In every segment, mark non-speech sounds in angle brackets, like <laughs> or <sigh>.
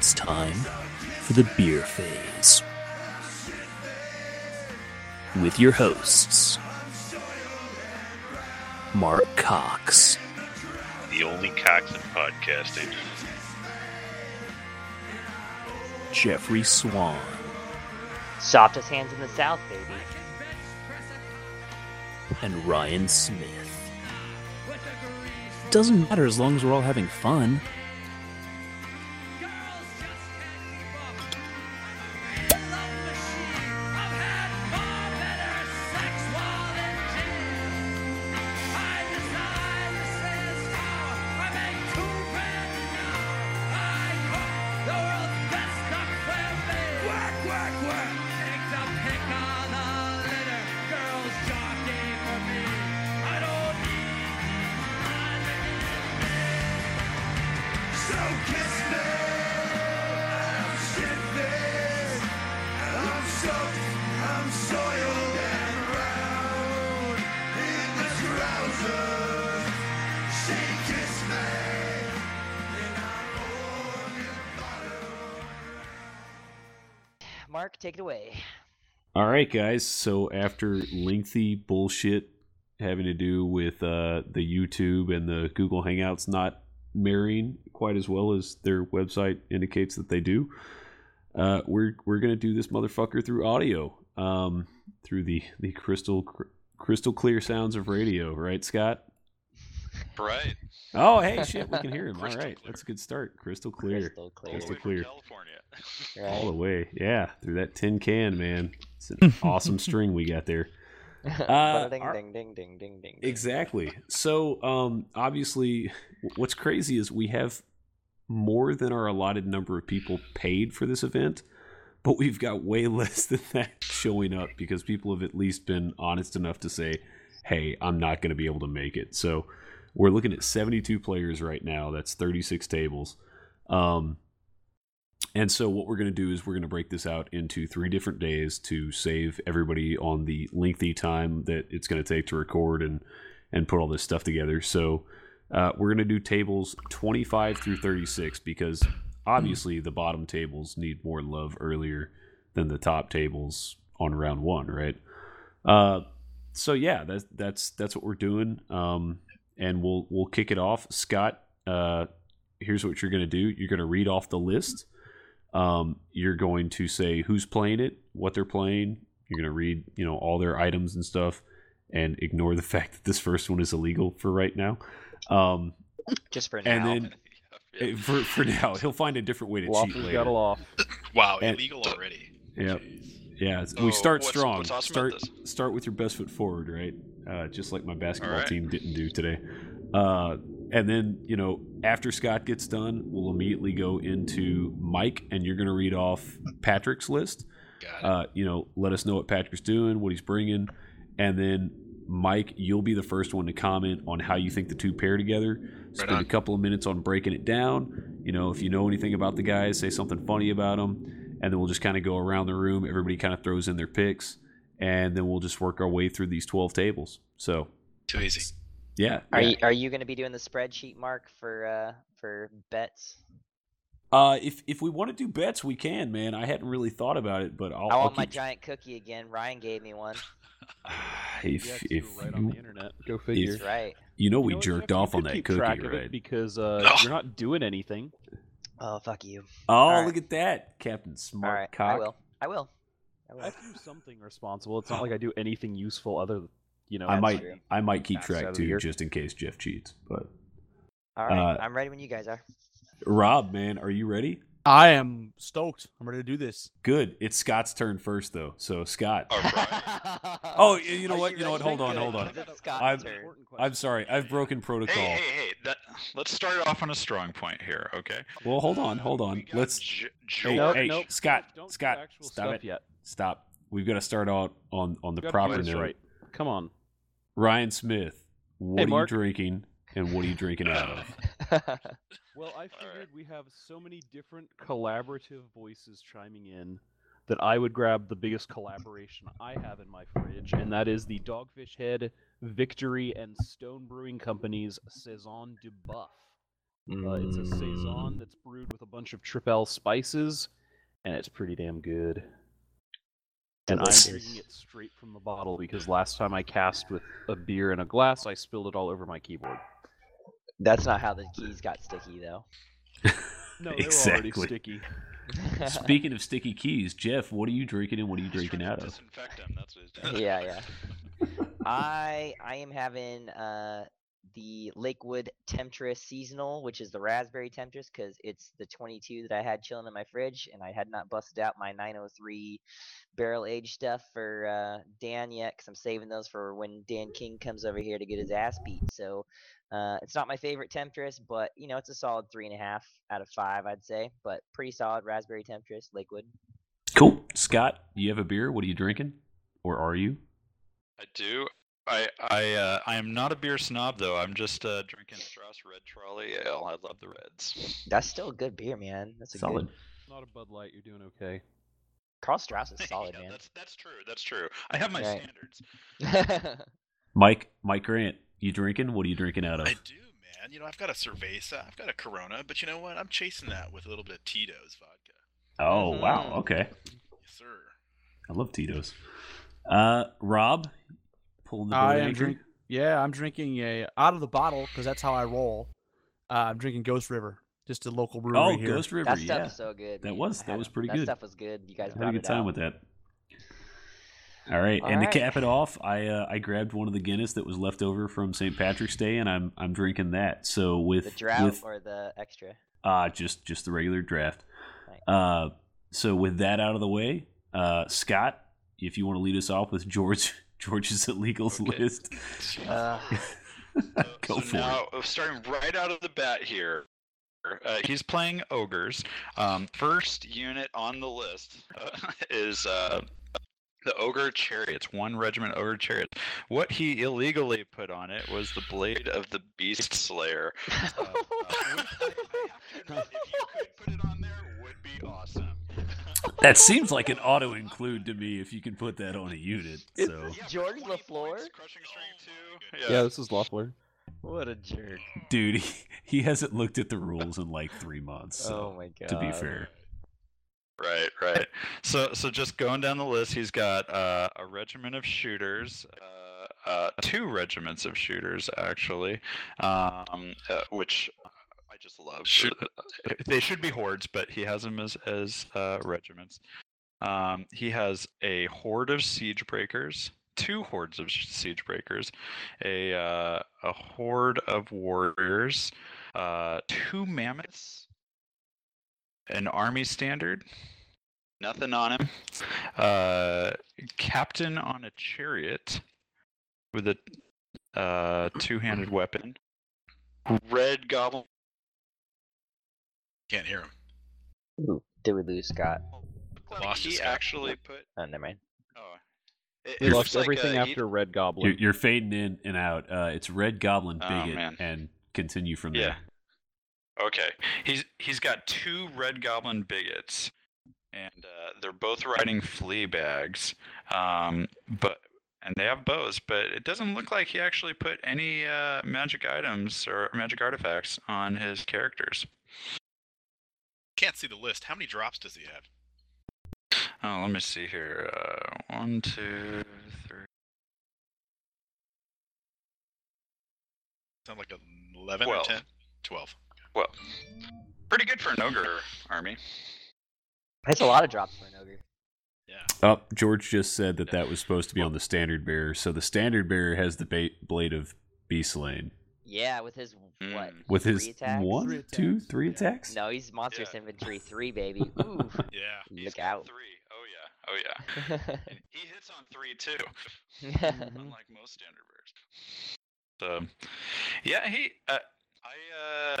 it's time for the beer phase. With your hosts, Mark Cox, The only Cox in podcasting. Jeffrey Swan, Softest hands in the South, baby. and Ryan Smith. Doesn't matter as long as we're all having fun. Right, guys. So after lengthy bullshit having to do with uh, the YouTube and the Google Hangouts not marrying quite as well as their website indicates that they do, uh, we're we're gonna do this motherfucker through audio, um, through the the crystal cr- crystal clear sounds of radio, right, Scott? Right. Oh, hey, shit, we can hear him. <laughs> All right, clear. that's a good start. Crystal clear, Crystal clear. Crystal All the way clear. from California. all the way. Yeah, through that tin can, man. It's an awesome <laughs> string we got there. <laughs> Uh, ding, our- ding, ding, ding, ding, ding. Exactly. So, um, obviously, what's crazy is we have more than our allotted number of people paid for this event, but we've got way <laughs> less than that showing up because people have at least been honest enough to say, "Hey, I'm not going to be able to make it." So, we're looking at 72 players right now. That's 36 tables. Um, and so what we're going to do is we're going to break this out into three different days to save everybody on the lengthy time that it's going to take to record and and put all this stuff together. So uh, we're going to do tables 25 through 36 because obviously the bottom tables need more love earlier than the top tables on round one, right? Uh, so yeah, that's that's that's what we're doing. Um, and we'll we'll kick it off. Scott, uh, here's what you're going to do. You're going to read off the list. Um, you're going to say who's playing it, what they're playing. You're going to read, you know, all their items and stuff, and ignore the <laughs> fact that this first one is illegal for right now. Um, Just for now. and then Yeah. <laughs> eh, for for now, he'll find a different way to cheat Waffles later. got a law. <coughs> Wow, and- illegal already. Yep. Yeah, it's- Oh, we start what's- strong. what's awesome start about start with your best foot forward, right? Uh, just like my basketball Alright. team didn't do today. Uh, and then you know, after Scott gets done, we'll immediately go into Mike, and you're going to read off Patrick's list. Uh, you know, let us know what Patrick's doing, what he's bringing, and then Mike, you'll be the first one to comment on how you think the two pair together. Spend a couple of minutes on breaking it down. You know, if you know anything about the guys, say something funny about them, and then we'll just kind of go around the room. Everybody kind of throws in their picks, and then we'll just work our way through these twelve tables. So, Too easy. Yeah. are yeah. you are you going to be doing the spreadsheet, Mark, for uh for bets? Uh, if if we want to do bets, we can, man. I hadn't really thought about it, but I'll. I I'll want my giant cookie again. Ryan gave me one. <sighs> if Yeah, if right you, on the internet. Go figure. That's right. you know You we know jerked off on that cookie, track of right? it because uh, Ugh. <laughs> you're not doing anything. Oh fuck you. Oh, Alright. look at that, Captain Smart right, Cock. I will. I will. I I will. have to do something responsible. It's not like I do anything useful other, you know. I might true. I might keep Fast track too, just in case Jeff cheats. But All right, uh, I'm ready when you guys are. Rob, man, are you ready? I am stoked. I'm ready to do this. Good. It's Scott's turn first, though. So Scott, All right. <laughs> Oh, you know what? You know what? Hold on, hold on. It's I'm- I'm sorry, I've broken protocol. Hey, hey, hey! That, let's start off on a strong point here, okay? Well, hold on, hold on. Let's J- Hey, George. hey, nope, Scott, don't Scott, stop it. yet. stop. We've got to start out on on the proper note. right. Come on. Ryan Smith, what Hey, are you drinking, and what are you drinking out of? <laughs> Well, I figured right. we have so many different collaborative voices chiming in that I would grab the biggest collaboration I have in my fridge, and that is the Dogfish Head, Victory, and Stone Brewing Company's Saison du Buff. Uh, it's a Mm. saison that's brewed with a bunch of tripel spices, and it's pretty damn good. And I'm drinking it straight from the bottle because last time I cast with a beer in a glass, I spilled it all over my keyboard. That's not how the keys got sticky though. <laughs> No, they Exactly. were already sticky. <laughs> Speaking of sticky keys, Jeff, what are you drinking and what are you drinking out of? Disinfect him. That's what he's doing. yeah, yeah. <laughs> I I am having uh the Lakewood Temptress seasonal, which is the raspberry Temptress, because it's the 22 that I had chilling in my fridge, and I had not busted out my 903 barrel aged stuff for uh, Dan yet, because I'm saving those for when Dan King comes over here to get his ass beat. So uh, it's not my favorite Temptress, but you know it's a solid three and a half out of five, I'd say, but pretty solid raspberry Temptress, Lakewood. Cool. Scott, you have a beer? What are you drinking? Or are you? I do. I I uh, I am not a beer snob though. I'm just uh, drinking Strauss Red Trolley Ale. I love the reds. That's still a good beer, man. That's a Solid. good. Not a Bud Light, you're doing okay. Karl Strauss is <laughs> solid, Yeah, man. That's that's true. That's true. I have my Right. standards. <laughs> Mike, Mike Grant, you drinking? What are you drinking out of? I do, man. You know, I've got a Cerveza, I've got a Corona, but you know what? I'm chasing that with a little bit of Tito's vodka. Oh, wow. Mhm. Okay. Yes, sir. I love Tito's. Uh, Rob, pulling the I am anchor? drink. Yeah, I'm drinking a out of the bottle because that's how I roll. Uh, I'm drinking Ghost River, just a local brewery Oh, here. Ghost River, that stuff yeah. is so good. That dude. was- I that was pretty that good. That stuff was good. You guys I had a good time out. with that. All right, All and right. to cap it off, I uh, I grabbed one of the Guinness that was left over from St. Patrick's Day, and I'm I'm drinking that. So with The drought with or the extra. uh just just the regular draft. Right. Uh, so with that out of the way, uh, Scott, if you want to lead us off with George George's illegals Okay. list, Uh, <laughs> <laughs> go so for now, uh, starting right out of the bat here, uh, he's playing ogres. Um, first unit on the list uh, <laughs> is uh, the ogre chariots. One regiment ogre chariots. What he illegally put on it was the blade of the beast slayer. Uh, uh, I- I admit, if you could put it on there, would be awesome. That seems like an auto include to me. If you can put that on a unit, so Yeah, for George 20 LaFleur? points, Crushing string two. Yeah, Yeah. this is Loeffler. what a jerk. dude, he, he hasn't looked at the rules in like three months. So oh my god. to be fair, Right, right. So, so just going down the list, he's got uh, a regiment of shooters, uh, uh, two regiments of shooters actually, um, uh, which I just love. Shoot- Uh, They should be hordes, but he has them as as uh, regiments. Um, he has a horde of siege breakers, two hordes of siege breakers, a uh, a horde of warriors, uh, two mammoths, an army standard, nothing on him, uh, captain on a chariot with a uh, two-handed weapon, red goblin. Can't hear him. Ooh, did we lose Scott? Like Lost he his guy. actually put. Oh, never mind. Oh, it, We it lost looks like, everything uh, he- after Red Goblin. you're, you're fading in and out. Uh, it's Red Goblin Oh, Biggit, man. and continue from there. Yeah. Okay. He's he's got two red goblin Biggits, and uh, they're both riding flea bags. Um, but and they have bows, but it doesn't look like he actually put any uh, magic items or magic artifacts on his characters. Can't see the list. How many drops does he have? Oh, let me see here. Uh, one, two, three. Sound like 11 Twelve. or 10? 12. Well, pretty good for an ogre army. That's a lot of drops for an ogre. Yeah. Oh, George just said that that was supposed to be on the standard bearer. So the standard bearer has the ba- blade of Beast Slayer Yeah, with his what? Mm. with three his attacks? one, Three two, attacks. three Yeah. attacks. No, he's monstrous Yeah. infantry <laughs> three, baby. Ooh, <laughs> Yeah. He's look out. Three. Oh yeah. Oh yeah. <laughs> And he hits on three too. unlike most standard bears. So, yeah, he, uh, I,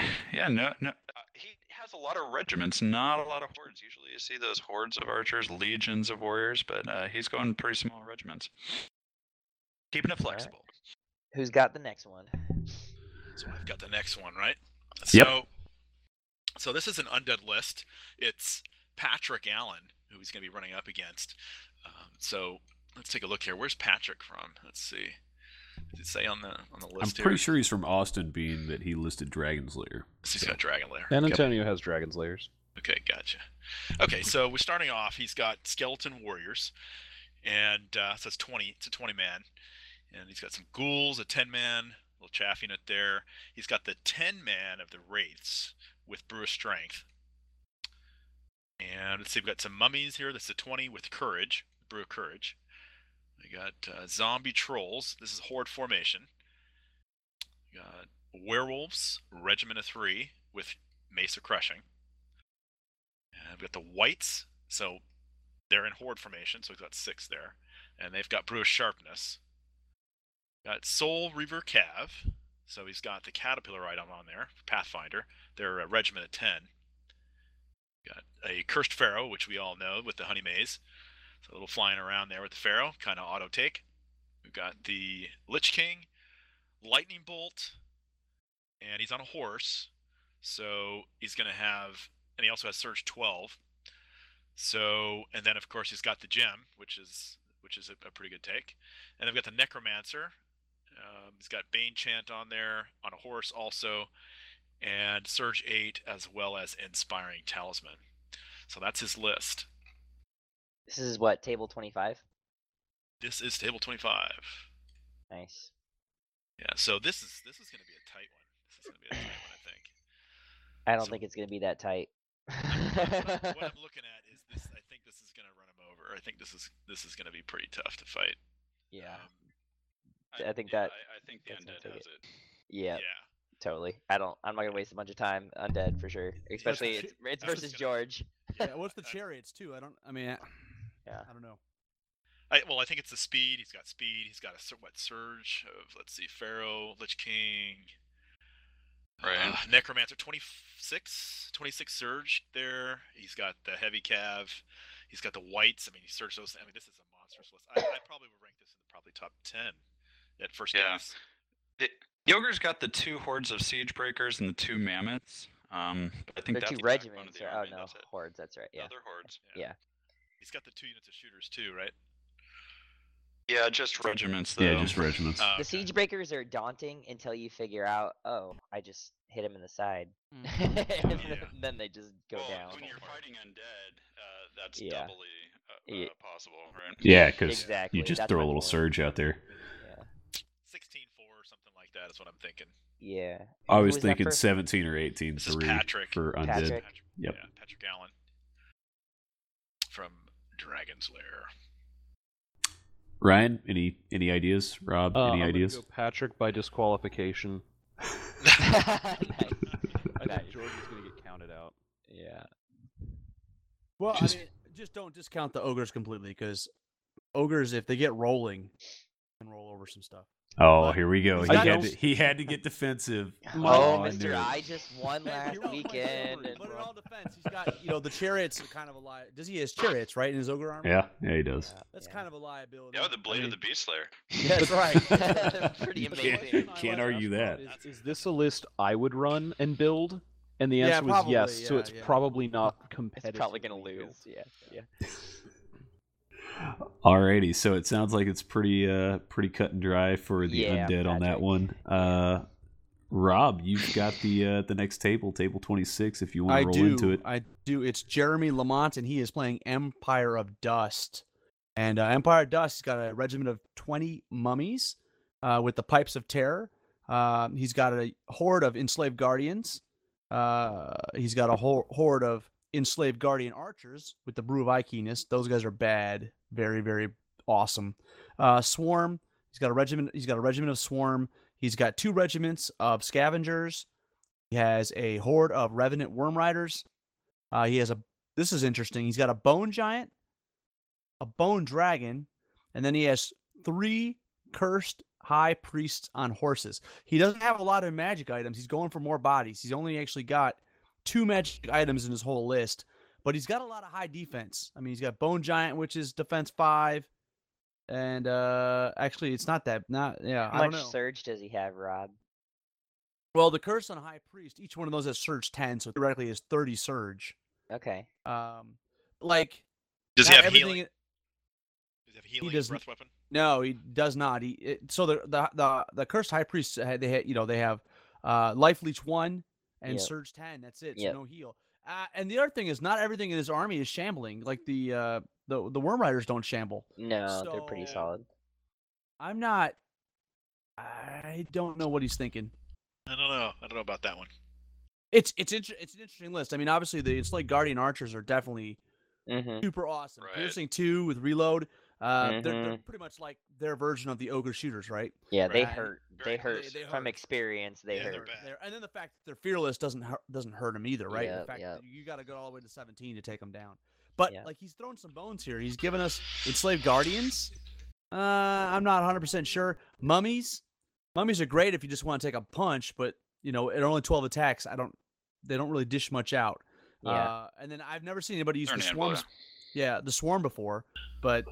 uh, yeah, no, no, uh, he has a lot of regiments, not a lot of hordes. Usually, you see those hordes of archers, legions of warriors, but uh, he's going pretty small regiments, keeping it flexible. Who's got the next one? So I've got the next one, right? Yep. So, so this is an undead list. It's Patrick Allen who he's going to be running up against. Um, so let's take a look here. Where's Patrick from? Let's see. Does it say on the on the list? I'm list pretty sure he's from Austin, being that he listed Dragon's Lair. So he's got Dragon Lair. San Okay. Antonio has Dragon's Lairs. Okay, gotcha. Okay, so we're starting off. He's got skeleton warriors, and uh, so it's twenty. It's a twenty man, and he's got some ghouls, a ten man, little chaff unit there. He's got the ten man of the wraiths with brew of strength, and let's see, we've got some mummies here. This is a twenty with courage, brew of courage. We got uh, zombie trolls. This is horde formation. We got werewolves, regiment of three with of crushing. And we've got the wights, so they're in horde formation, so we've got six there. And they've got brew of sharpness. Uh, got soul reaver cav, so he's got the caterpillar item on there, Pathfinder. They're a regiment of ten. Got a cursed pharaoh, which we all know with the Honeymaze. So a little flying around there with the pharaoh, kind of auto take. We've got the lich king, lightning bolt, and he's on a horse. So he's going to have, and he also has Surge 12. So, and then of course he's got the gem, which is which is a, a pretty good take. And we've got the necromancer. He's got Bane chant on there on a horse also, and Surge 8 as well as Inspiring Talisman. So that's his list. This is what table twenty five. This is table 25. Nice. Yeah, so this is this is going to be a tight one. This is going to be a tight one, I think. I don't So- think it's gonna be that tight. what I'm <laughs> looking at is this. I think this is going to run him over. I think this is this is going to be pretty tough to fight. yeah. Um, I think yeah, that- I, I think the that's undead take has it. it. Yeah. yeah. Totally. I don't. I'm not gonna waste a bunch of time undead for sure. Especially ch- it's it's versus gonna- George. Yeah, what's the <laughs> chariots too? I don't. I mean, I, Yeah. I don't know. I, well, I think it's the speed. He's got speed. He's got a what surge of let's see, Pharaoh, Lich King, Right. uh, Necromancer, 26, 26 surge there. He's got the heavy cav. He's got the wights. I mean, he surged those. I mean, this is a monstrous list. I, I probably would rank this in the probably top ten at first Yeah. guess. The, the ogre's got the two hordes of siege breakers and the two mammoths. Um, I think They're that's two the regiments. Of the or- oh no, that's hordes. That's right. Yeah. Other hordes. Yeah. He's got the two units of shooters too, right? Yeah, just regiments though. Yeah, just regiments. The okay. siege breakers are daunting until you figure out. Oh, I just hit him in the side. Mm. <laughs> and Yeah. then they just go well, down. when you're fighting undead, uh, that's Yeah. doubly uh, Ye- uh, possible, right? yeah, because Exactly. you just that's throw a little point. surge out there. Yeah. 16 4 or something like that is what I'm thinking. Yeah. I Who was thinking 17 or 18 This is three Patrick. for undead. Patrick. Patrick, Yep. Yeah, Patrick Allen from Dragon's Lair. Ryan, any any ideas? Rob, Uh, I'm any ideas? go Patrick by disqualification. nice. <laughs> I think George is going to get counted out. Yeah. Well, Just- I mean, just don't discount the ogres completely because ogres, if they get rolling, can roll over some stuff. Oh, here we go. He had to, he had to get defensive. Oh, I Mister, knew it. I just won <laughs> last he rolled my weekend. summary, and- But in all defense, he's got you know the chariots are kind of a lie. Does he has chariots right in his ogre armor? Yeah, yeah, he does. Yeah, That's yeah. kind of a liability. Yeah, the blade I of the beast slayer. Yeah, <laughs> that's right. <laughs> Pretty amazing. question I Can't argue to ask that. Rob Is, is this a list I would run and build? And the Yeah, answer was probably, yes. so it's yeah. probably not It's competitive. probably gonna lose. Yeah. Yeah. Alrighty, so it sounds like it's pretty uh pretty cut and dry for the Yeah, undead on that one. Uh Rob, you've got the uh the next table, table twenty six, if you want I to roll do. into it. I do. It's Jeremy Lamont, and he is playing Empire of Dust. And uh, Empire of Dust, he's got a regiment of 20 mummies uh, with the Pipes of Terror. Um, he's got a horde of enslaved guardians. Uh, he's got a whole horde of enslaved guardian archers with the Brew of Ikiness. Those guys are bad. Very, very awesome. Uh, Swarm, he's got a regiment. He's got a regiment of Swarm. He's got two regiments of scavengers. He has a horde of revenant worm riders. Uh, he has a. This is interesting. He's got a bone giant, a bone dragon, and then he has three cursed high priests on horses. He doesn't have a lot of magic items. He's going for more bodies. He's only actually got two magic items in his whole list, but he's got a lot of high defense. I mean, he's got bone giant, which is defense five, and uh, actually, it's not that. Not yeah. How I don't much know. surge does he have, Rob? Well, the curse on high priest, each one of those has surge ten, so theoretically is thirty surge. Okay. Um, like Does he have healing? i- Does he have healing doesn't- breath weapon? No, he does not. He it, so the the the the cursed high priest uh, they ha- you know they have uh life leech one and Yep. surge ten. That's it. Yep. So no heal. Uh, and the other thing is not everything in his army is shambling. Like the uh the the worm riders don't shamble. No, they're pretty solid. I'm not. I don't know what he's thinking. I don't know. I don't know about that one. It's it's inter- it's an interesting list. I mean, obviously the it's like guardian archers are definitely hmm super awesome. Right. Piercing two with reload. Uh, they're, they're Mhm. pretty much like their version of the ogre shooters, right? Yeah, they hurt. They hurt close, yeah. from hurt. experience. They Yeah, they're hurt. bad. They're- and then the fact that they're fearless doesn't hurt, doesn't hurt him either, right? the Yep, fact yep. that you got to go all the way to 17 to take them down. But Yep. like he's thrown some bones here. He's given us enslaved guardians. Uh, I'm not 100 percent sure. Mummies, mummies are great if you just want to take a punch, but you know, at only 12 attacks, I don't. They don't really dish much out. Yeah. Uh, and then I've never seen anybody use They're the an swarms. Yeah, the swarm before, but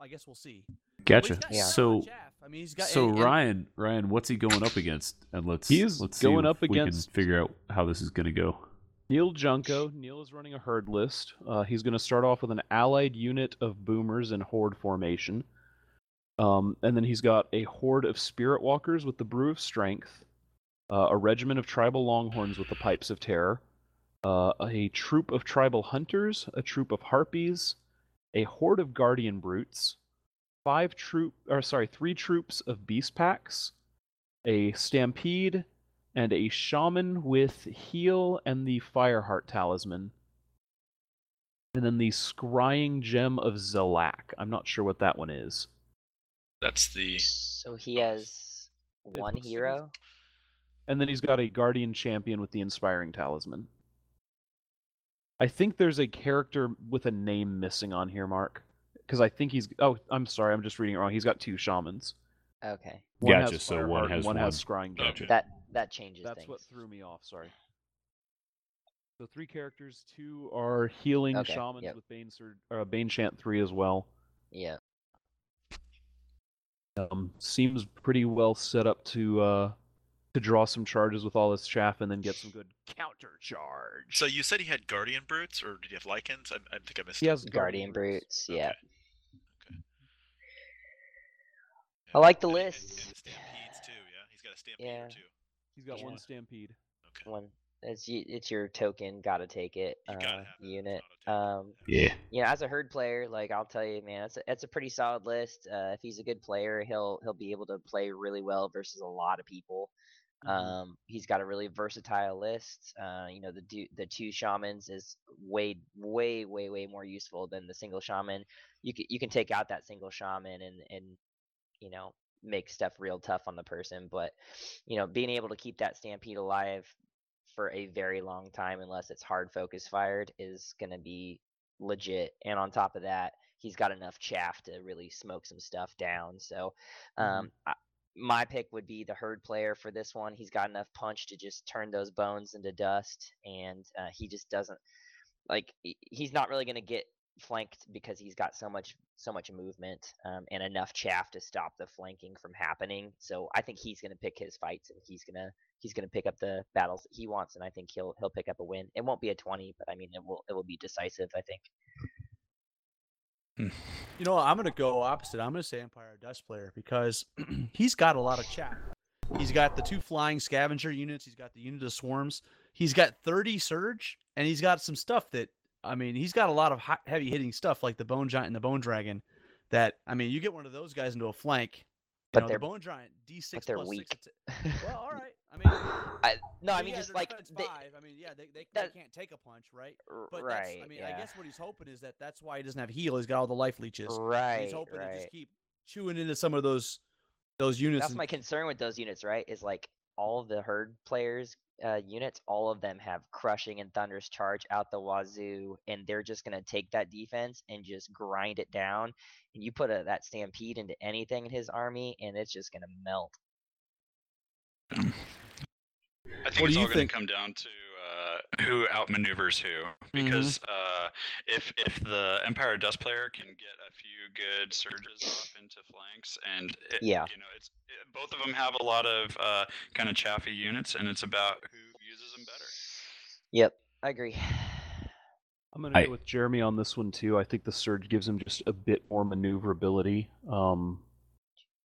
I guess we'll see. Well, Gotcha. he's got Yeah. So. I mean, he's got so and- and- Ryan Ryan, what's he going up against? And let's He is let's going see up if we against- can figure out how this is going to go. Neil Junko. Neil is running a herd list. Uh, he's going to start off with an allied unit of boomers in horde formation. Um, and then he's got a horde of spirit walkers with the brew of strength, uh, a regiment of tribal longhorns with the pipes of terror, uh, a troop of tribal hunters, a troop of harpies, a horde of guardian brutes, five troop or sorry, three troops of beast packs, a stampede, and a shaman with heal and the fireheart talisman. And then the scrying gem of Zalak. I'm not sure what that one is. That's the So he has one looks like he's- hero. And then he's got a guardian champion with the inspiring talisman. I think there's a character with a name missing on here, Mark. Because I think he's. Oh, I'm sorry. I'm just reading it wrong. He's got two shamans. Okay, One Gotcha, has so one has one has scrying gem. Okay. that that changes That's things. what threw me off. Sorry. So three characters. Two are healing Okay, shamans yep. with Bane Sur- uh, Bane Chant three as well. Yeah. Um, seems pretty well set up to uh, to draw some charges with all this chaff and then get some good counter charge. So you said he had guardian brutes, or did he have Lycans? I, I think I missed. he it. has Guardian brutes. Okay. Yeah. Okay. I like the And- and- list. And, stampedes too. Yeah, he's got a stampede Yeah. or two. He's got one stampede. Okay. One. It's it's your token. Gotta take it. You gotta Uh, have it, unit. not Um. Yeah. Yeah, as a herd player, like I'll tell you, man, it's a, it's a pretty solid list. Uh, if he's a good player, he'll he'll be able to play really well versus a lot of people. Mm-hmm. Um, he's got a really versatile list. Uh, you know, the du- the two shamans is way way way way more useful than the single shaman. You can you can take out that single shaman and and you know make stuff real tough on the person, but you know being able to keep that stampede alive for a very long time unless it's hard focus fired is going to be legit and on top of that he's got enough chaff to really smoke some stuff down so um I, my pick would be the herd player for this one. He's got enough punch to just turn those bones into dust and uh, he just doesn't like he's not really going to get flanked because he's got so much so much movement um, and enough chaff to stop the flanking from happening. So i think he's going to pick his fights and he's going to he's going to pick up the battles that he wants and i think he'll he'll pick up a win. It won't be a 20 but i mean it will it will be decisive i think You know, I'm gonna go opposite. I'm gonna say Empire Dust player because <clears throat> he's got a lot of chat. He's got the two flying scavenger units. He's got the unit of swarms. He's got 30 surge, and he's got some stuff that I mean, he's got a lot of hot, heavy hitting stuff like the Bone Giant and the Bone Dragon. That I mean, you get one of those guys into a flank. You But know, they're- the Bone Giant D6 but they're plus weak six. Well, all right. I mean, <sighs> I, no i mean, mean just like they, five. I mean, yeah, they, they, that- they can't take a punch, right? But right that's, I mean, yeah. I guess what he's hoping is that that's why he doesn't have heal. He's got all the life leeches. and right he's hoping to just keep chewing into some of those those units. that's and- my concern with those units right is like all the herd players uh, units all of them have crushing and thunderous charge out the wazoo and they're just going to take that defense and just grind it down and you put a, that stampede into anything in his army and it's just going to melt <clears throat> I think What it's do all you going to think? come down to uh, who outmaneuvers who. Mm-hmm. Because uh, if if the Empire Dust player can get a few good surges off into flanks, and it, Yeah. you know, it's it, both of them have a lot of uh, kind of chaffy units, and it's about who uses them better. yep i agree I'm gonna I- go with Jeremy on this one too. I think the surge gives him just a bit more maneuverability. Um,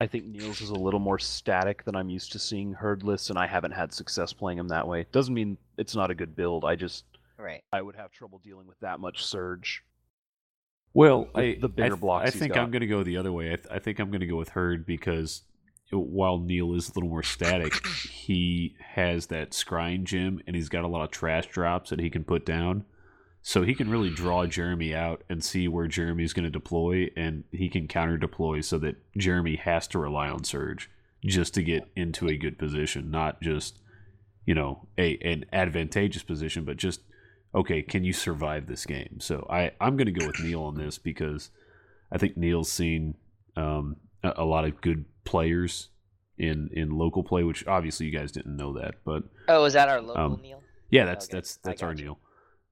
I think Niels is a little more static than I'm used to seeing herdless, and I haven't had success playing him that way. Doesn't mean it's not a good build. I just Right. I would have trouble dealing with that much surge. Well, The- I, the bigger I, th- blocks I think got. I'm going to go the other way. I, th- I think I'm going to go with Herd because while Neil is a little more static, <coughs> he has that scrying gem and he's got a lot of trash drops that he can put down. So he can really draw Jeremy out and see where Jeremy's going to deploy, and he can counter deploy so that Jeremy has to rely on Surge just to get into a good position, not just you know a an advantageous position, but just okay, can you survive this game? So I I'm going to go with Neil on this because I think Neil's seen um, a, a lot of good players in in local play, which obviously you guys didn't know that, but Oh, is that our local Um, Neil? yeah, that's Okay, that's I that's our. Neil.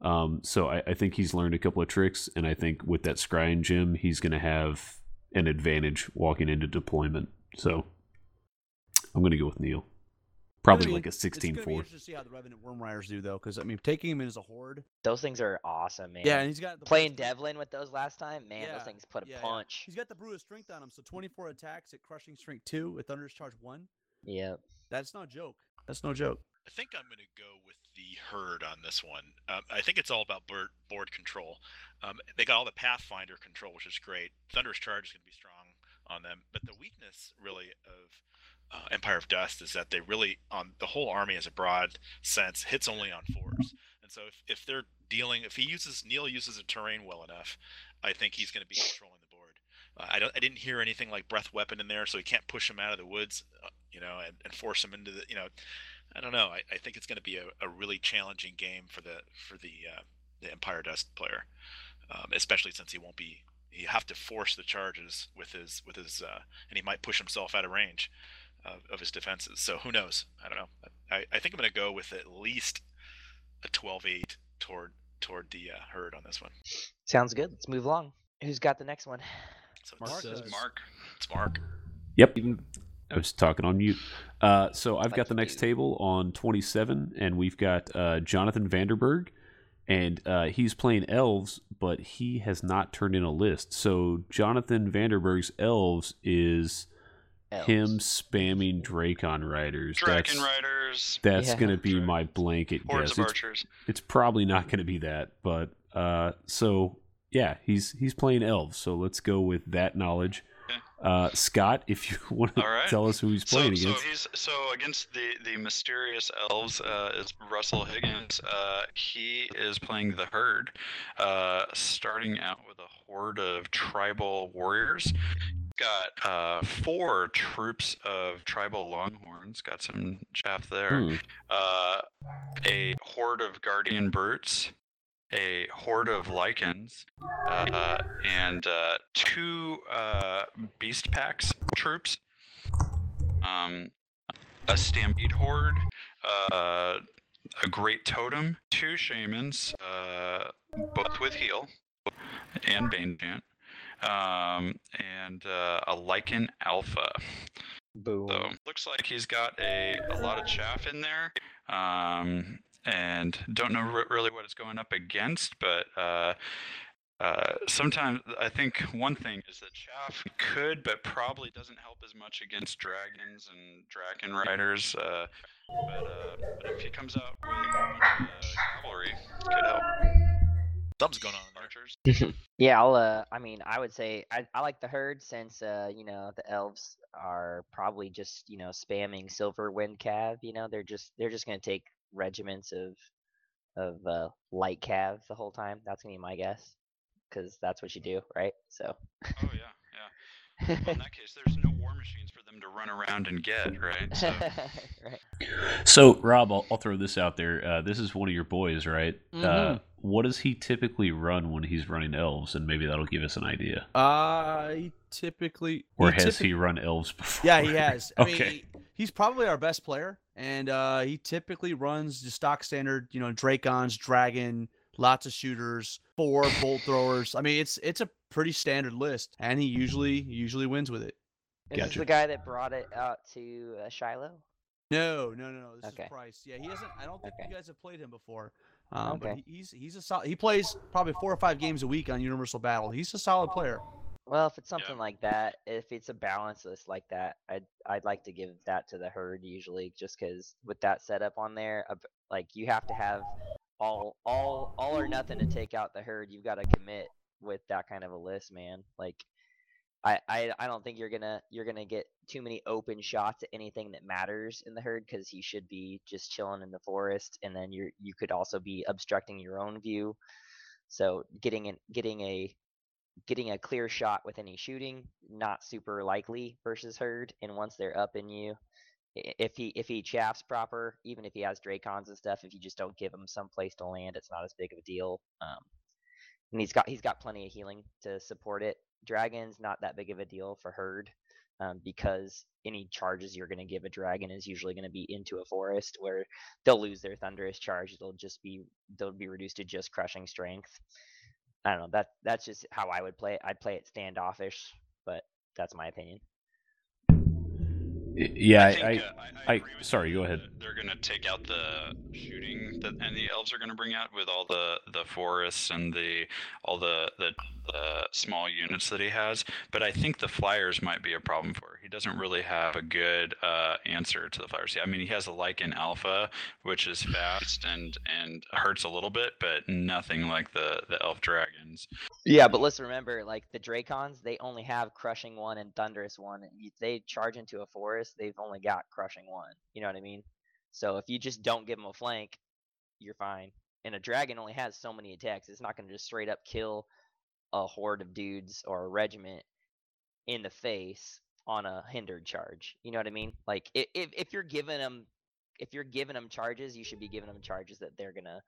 Um, so I, I think he's learned a couple of tricks, and I think with that scrying gem, he's going to have an advantage walking into deployment. So I'm going to go with Neil. Probably be- like a It's 16-4. interesting to see how the Revenant Worm Riders do though, because I mean, taking him in as a horde. Those things are awesome, man. Yeah, and he's got the Playing Brute- Devlin with those last time, man, Yeah, those things put a yeah, yeah. punch. He's got the Brew of Strength on him, so 24 attacks at Crushing Strength 2 with Thunder's Charge 1. Yep. That's no joke. That's no joke. I think I'm going to go with the herd on this one. Um, I think it's all about board, board control. Um, they got all the Pathfinder control, which is great. Thunderous Charge is going to be strong on them, but the weakness really of uh, Empire of Dust is that they really on the whole army as a broad sense hits only on fours. And so if, if they're dealing, if he uses Neil uses a terrain well enough, I think he's going to be controlling the board. Uh, I don't. I didn't hear anything like breath weapon in there, so he can't push him out of the woods, uh, you know, and, and force him into the, you know, I don't know. I, I think it's going to be a, a really challenging game for the for the uh, the Empire Dust player, um, especially since he won't be. You have to force the charges with his with his, uh, and he might push himself out of range of, of his defenses. So who knows? I don't know. I, I think I'm going to go with at least a 12-8 toward toward the uh, herd on this one. Sounds good. Let's move along. Who's got the next one? So Mark it's, does. it's Mark. It's Mark. Yep. Even I was talking on mute. Uh, so I've Like got the next do. table on 27, and we've got uh, Jonathan Vanderberg, and uh, he's playing elves, but he has not turned in a list. So Jonathan Vanderberg's elves is him Elves. spamming Drakon Riders. Drakon that's, Riders, That's Yeah. going to be Dra- my blanket hordes guess. of It's, archers. it's probably not going to be that, but uh, so yeah, he's he's playing elves. So let's go with that knowledge. Uh, Scott, if you <laughs> want to right. tell us who he's playing so against. he's so against the the mysterious elves uh, is Russell Higgins. Uh, he is playing the herd, uh, starting out with a horde of tribal warriors. Got uh, four troops of tribal longhorns. Got some chaff there. Hmm. Uh, a horde of guardian brutes. A horde of Lycans, uh, and uh, two uh, beast packs troops um, a stampede horde, uh, a great totem, two shamans, uh, both with heal and bane chant, um, and uh, a Lycan alpha. Boom. So looks like he's got a, a lot of chaff in there. Um, and don't know re- really what it's going up against, but uh, uh, sometimes I think one thing is that chaff could, but probably doesn't help as much against dragons and dragon riders. Uh, but, uh, but if he comes out with uh, cavalry, it could help. Something's going on in. Archers. <laughs> Yeah, I'll. Uh, I mean, I would say I, I like the herd since uh, you know the elves are probably just you know spamming silver wind cav. You know, they're just they're just gonna take regiments of of uh, light cav the whole time. That's gonna be my guess, because that's what you do, right? So. Oh yeah, yeah. Well, in <laughs> that case, there's no war machines for them to run around and get, right? So, <laughs> right. So, Rob, I'll, I'll throw this out there. Uh, this is one of your boys, right? Uh, Mhm. What does he typically run when he's running elves? And maybe that'll give us an idea. Uh, he typically. Or he has typi- he run elves before? <laughs> Yeah, he has. I Okay. mean, he's probably our best player, and uh, he typically runs the stock standard. You know, Drakons, Dragon, lots of shooters, four bolt throwers. I mean, it's it's a pretty standard list, and he usually usually wins with it. Is this the guy that brought it out to uh, Shiloh? No, no, no, no. This Okay. is Price. Yeah, he hasn't. I don't think Okay. you guys have played him before. Um, Okay. he- he's he's a solid. He plays probably four or five games a week on Universal Battle. He's a solid player. Well, if it's something like that, if it's a balance list like that, I'd I'd like to give that to the herd usually, just because with that setup on there, like you have to have all all all or nothing to take out the herd. You've got to commit with that kind of a list, man. Like, I, I I don't think you're gonna you're gonna get too many open shots at anything that matters in the herd because he should be just chilling in the forest, and then you're you could also be obstructing your own view. So getting an getting a getting a clear shot with any shooting not super likely versus herd and once they're up in you if he if he chaffs proper even if he has drakons and stuff if you just don't give him some place to land it's not as big of a deal um and he's got he's got plenty of healing to support it dragon's not that big of a deal for herd um, because any charges you're going to give a dragon is usually going to be into a forest where they'll lose their thunderous charge it'll just be they'll be reduced to just crushing strength I don't know. That that's just how I would play it. I'd play it standoffish, but that's my opinion. Yeah, I, think, I, uh, I, I- with sorry, go ahead. They're going to take out the shooting that, and the elves are going to bring out with all the the forests and the all the, the the small units that he has. But I think the flyers might be a problem for. He doesn't really have a good uh, answer to the flyers. I mean, he has a Lycan Alpha, which is fast and and hurts a little bit, but nothing like the the elf dragons. Yeah, but let's remember, like the Drakons, they only have crushing one and thunderous one. they charge into a forest, they've only got crushing one. You know what I mean? So if you just don't give them a flank, you're fine. And a dragon only has so many attacks. It's not going to just straight up kill a horde of dudes or a regiment in the face on a hindered charge. You know what I mean? Like if if you're giving them if you're giving them charges, you should be giving them charges that they're gonna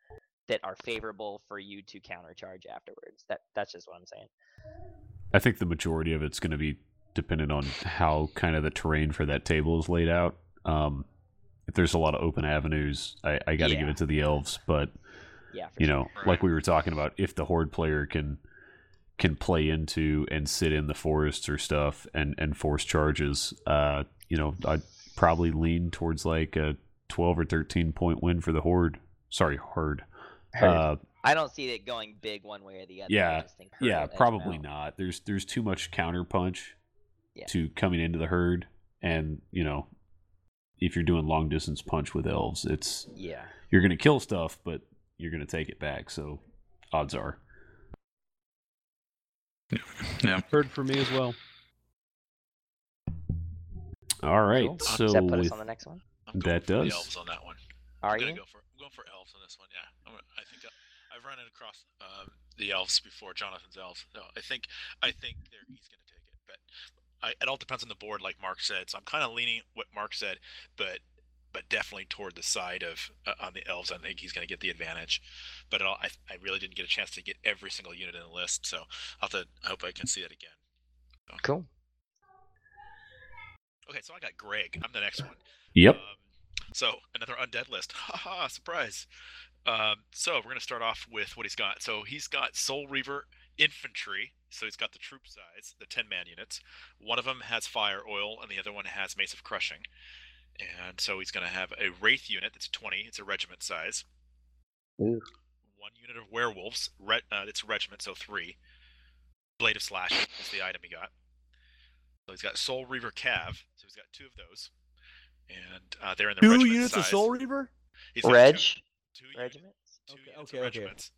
that are favorable for you to countercharge afterwards. That that's just what I'm saying. I think the majority of it's going to be dependent on how kind of the terrain for that table is laid out. Um, if there's a lot of open avenues, I, I got to give it to the elves. But Yeah, you sure. know, like we were talking about, if the horde player can can play into and sit in the forests or stuff and and force charges, uh, you know, I'd probably lean towards like a twelve or thirteen point win for the horde. Sorry, horde. Herd. Uh, I don't see it going big one way or the other. I yeah, just think yeah, will edge 'em probably out. not. There's there's too much counter punch Yeah. to coming into the herd, and you know, if you're doing long distance punch with elves, it's Yeah. you're gonna kill stuff, but you're gonna take it back. So odds are. Yeah. heard for me as well. All right, Cool. so Does that put us on the next one? I'm going That for the does. elves on that one. Are I'm gonna you? go for I'm going for elves on this one. Yeah, I'm gonna, I think uh, I've run it across uh, the elves before. Jonathan's elves. So I think I think they're, he's gonna take it, but I, it all depends on the board, like Mark said. So I'm kind of leaning what Mark said, but but definitely toward the side of uh, on the elves. I think he's gonna get the advantage. But it all, I I really didn't get a chance to get every single unit in the list, so I'll have to. I hope I can see that again. Cool. Okay, so I got Greg. I'm the next one. yep, Um, so another undead list. <laughs> Haha, surprise. Um, so we're gonna start off with what he's got. So he's got Soul Reaver infantry. So he's got the troop size, the 10 man units. One of them has fire oil, and the other one has mace of crushing. And so he's gonna have a wraith unit that's 20. It's a regiment size. Ooh. One unit of werewolves. Re- uh, it's a regiment, so three. Blade of Slash is the item he got. So he's got Soul Reaver Cav. So he's got two of those. And uh, they're in the Two regiment units of. Soul Reaver. He's Reg two, two units- regiment. two Okay, units of okay, okay. regiments.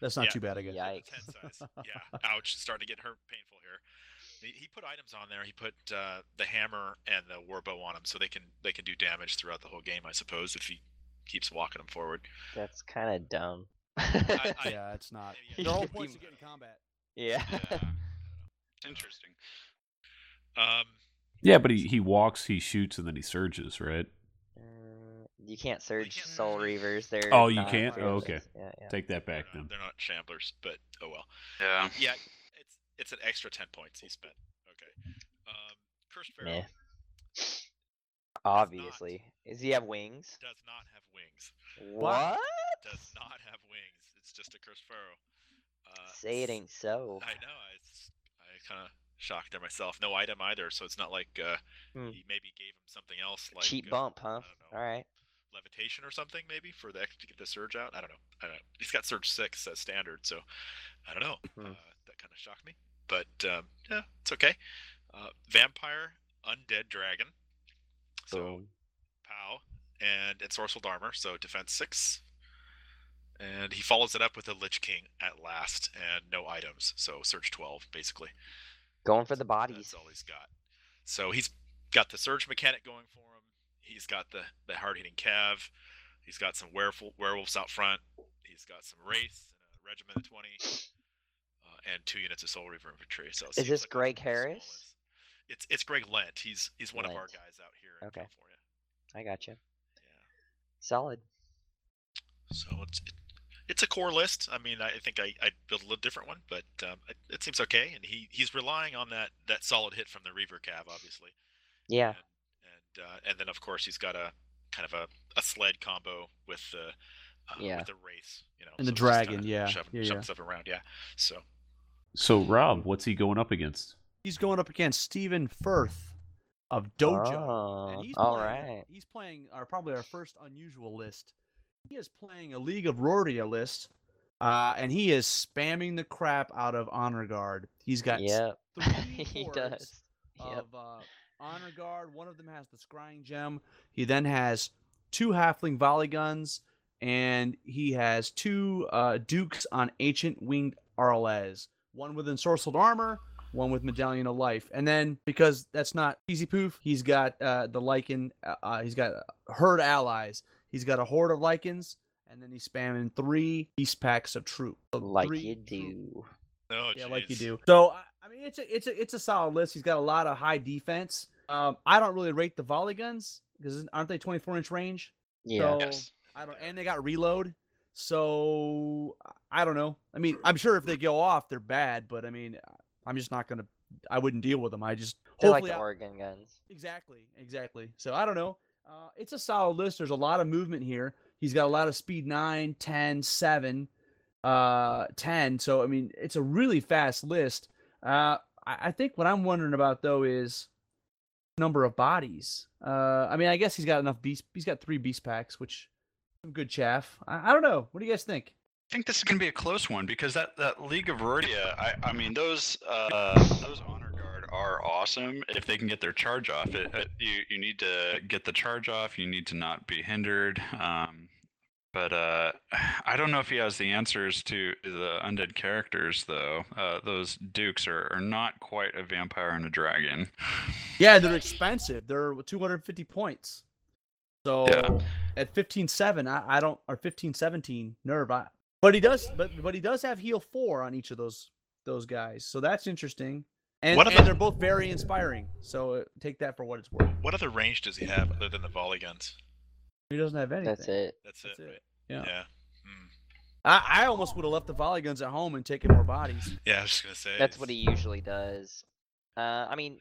That's not Yeah. too bad, I guess. Yeah. The Yikes. size. <laughs> Yeah. Ouch. Starting to get hurt painful here. He, he put items on there. He put uh, the hammer and the warbow on them, so they can they can do damage throughout the whole game, I suppose, if he keeps walking them forward. That's kind of dumb. I- I- <laughs> yeah, it's not. Yeah, The whole yeah. <laughs> point is to get in combat. yeah. Yeah. <laughs> Interesting. Um, yeah, but he he walks, he shoots, and then he surges, right? Uh, you can't surge can't soul reavers. They're Oh, you can't? Oh, okay. Yeah, yeah. Take that back they're then. they're not shamblers, but oh well. Yeah. Yeah, it's an extra ten points he spent. Okay. Um, Cursed Pharaoh Meh. Obviously. Does he have wings? does not have wings. What? Does not have wings. It's just a Cursed Pharaoh. Uh, Say it ain't so. I know. I, I kind of shocked there myself. No item either, so it's not like uh, Hmm. he maybe gave him something else. Like Cheap uh, bump, huh? Know. All right. levitation or something maybe for the to get the surge out. I don't know. I don't know. He's got surge six as standard, so I don't know. Hmm. Uh, that kind of shocked me, but um, yeah, it's okay. Uh, vampire, undead dragon. So Boom. POW and ensorcelled armor, so defense six. And he follows it up with a Lich King at last and no items, so surge 12 basically. Going for the bodies. That's all he's got. So he's got the Surge mechanic going for him. He's got the, the hard hitting Cav. He's got some werewolf, werewolves out front. He's got some Wraith and a regiment of 20. And two units of Soul Reaver infantry. So is this like Greg that's a small Harris? list. It's it's Greg Lent. He's he's one of our guys out here in Okay. California. I got you. Yeah. Solid. So it's it, it's a core list. I mean, I think I I built a little different one, but um, it, it seems okay. And he he's relying on that that solid hit from the Reaver Cav, obviously. Yeah. And and, uh, and then of course he's got a kind of a, a sled combo with the uh, Yeah. with the race, you know, And the so just dragon, yeah, shoving, yeah, shoving yeah. stuff around, yeah. So So Rob, what's he going up against? He's going up against Stephen Firth of Dojo. Oh, and he's all playing, right. He's playing our probably our first unusual list. He is playing a League of Rhordia list, uh, and he is spamming the crap out of Honor Guard. He's got s- Yep. <laughs> three he does. Yep. of uh, Honor Guard. One of them has the Scrying Gem. He then has two Halfling Volley Guns, and he has two uh, Dukes on Ancient Winged Arles. One with Ensorcelled Armor, one with Medallion of Life. And then, because that's not easy poof, he's got uh, the Lycan, uh, uh, he's got Herd Allies. He's got a Horde of Lycans, and then he's spamming three Beast Packs of Troop. Like three you do. oh yeah, like you do. So I I mean, it's a it's a it's a solid list. He's got a lot of high defense. Um, I don't really rate the volley guns because aren't they 24 inch range? Yeah. So Yes. I don't, and they got reload. So I don't know. I mean, I'm sure if they go off, they're bad. But I mean, I'm just not gonna. I wouldn't deal with them. I just They're like the I- organ guns. Exactly, exactly. So I don't know. Uh, it's a solid list. There's a lot of movement here. He's got a lot of speed 9, 10, 7, uh, 10. So, I mean, it's a really fast list. Uh, I, I think what I'm wondering about, though, is number of bodies. Uh, I mean, I guess he's got enough beast. He's got three beast packs, which some good chaff. I, I don't know. What do you guys think? I think this is going to be a close one because that, that League of Rhordia, I, I mean, those uh, those honor guard are awesome if they can get their charge off. It, it, you you need to get the charge off. You need to not be hindered. Um, but uh, <sighs> I don't know if he has the answers to the undead characters though. Uh, those dukes are, are not quite a vampire and a dragon. Yeah, <laughs> they're expensive. They're 250 points. So Yeah. at 15-7, I, I don't or 15-17 nerve. I, but he does but but he does have heal 4 on each of those those guys. So that's interesting. And, What and about- they're both very inspiring. So uh, take that for what it's worth. What other range does he have other than the volley guns? He doesn't have anything. That's it. That's, That's it, it. Yeah. Yeah. Hmm. I, I almost would have left the volley guns at home and taken more bodies. Yeah, I was just gonna say. That's what he usually does. Uh, I mean,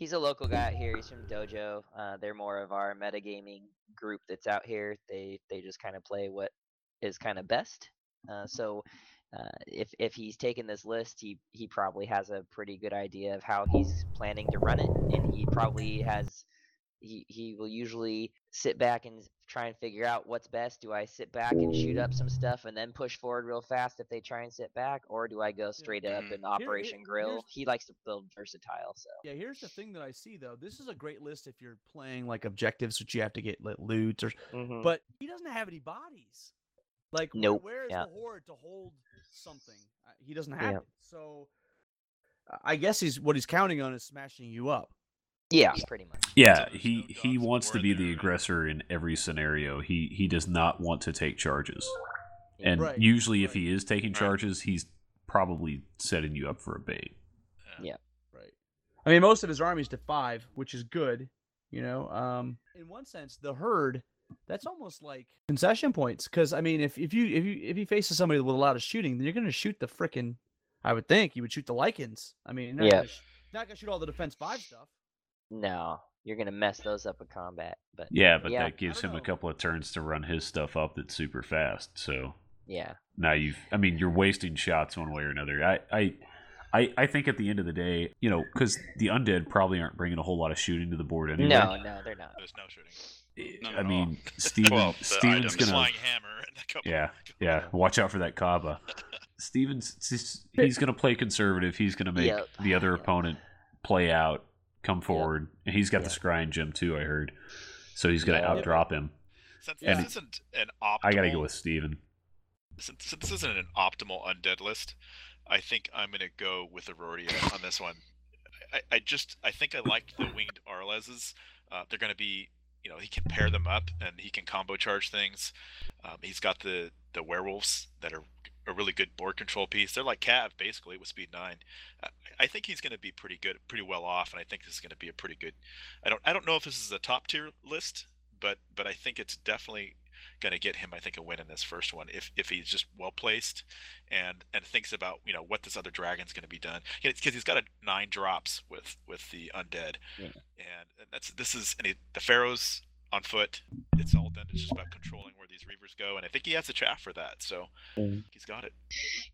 he's a local guy out here. He's from Dojo. Uh, they're more of our metagaming group that's out here. They they just kind of play what is kind of best. Uh, so uh, if if he's taken this list, he he probably has a pretty good idea of how he's planning to run it, and he probably has. He, he will usually sit back and try and figure out what's best. Do I sit back and shoot up some stuff and then push forward real fast if they try and sit back, or do I go straight up mm, and Operation here- Grill? He likes to build versatile, so Yeah, here's the thing that I see though. This is a great list if you're playing like objectives, which you have to get like, loot or mm-hmm. but he doesn't have any bodies. Like, where- where is yeah. the horde to hold something? He doesn't have Yeah. it. So, I guess he's what he's counting on is smashing you up. Yeah, pretty much. Yeah, he he wants to be the aggressor in every scenario. He he does not want to take charges. And Right, usually if he is taking charges, he's probably setting you up for a bait. Yeah. Right. I mean, most of his army's to five, which is good. You know, um, in one sense, the herd. That's almost like concession points, because I mean, if, if you if you if he faces somebody with a lot of shooting, then you're gonna shoot the frickin' I would think you would shoot the Lycans. I mean, not, Yeah. gonna, sh- not gonna shoot all the defense five stuff. No, you're gonna mess those up in combat, but Yeah, but Yeah. that gives don't him a couple of turns to run his stuff up that's super fast. So yeah, now you've I mean you're wasting shots one way or another. I I I, I think at the end of the day, you know, because the undead probably aren't bringing a whole lot of shooting to the board anyway. no, no, they're not. There's no shooting. Eh, not I mean, all. <laughs> Steven, well, Steven's gonna. flying hammer and a couple. Yeah, <laughs> yeah. Watch out for that Kaba. <laughs> Steven's he's- he's gonna play conservative. He's gonna make Yep. the other opponent play out, come forward, and he's got the Yep. scrying gem too. I heard, so he's gonna Yeah. outdrop him. Since Yeah. this isn't an optimal, I gotta go with Steven. since, since this isn't an optimal undead list, I think I'm gonna go with Auroria on this one. I, I just I think I liked the winged Arlez's. Uh, they're gonna be you know he can pair them up and he can combo charge things. Um, he's got the the werewolves that are a really good board control piece. They're like Cav basically with speed nine. I, think he's gonna be pretty good, pretty well off, and I think this is gonna be a pretty good. I don't I don't know if this is a top tier list, but but I think it's definitely going to get him, I think, a win in this first one if, if he's just well placed and and thinks about you know what this other dragon's going to be done because he's got a nine drops with with the undead, Yeah. and that's this is and he, the pharaohs on foot. It's all done. It's just about controlling where these reavers go, and I think he has a chaff for that. So Mm. he's got it.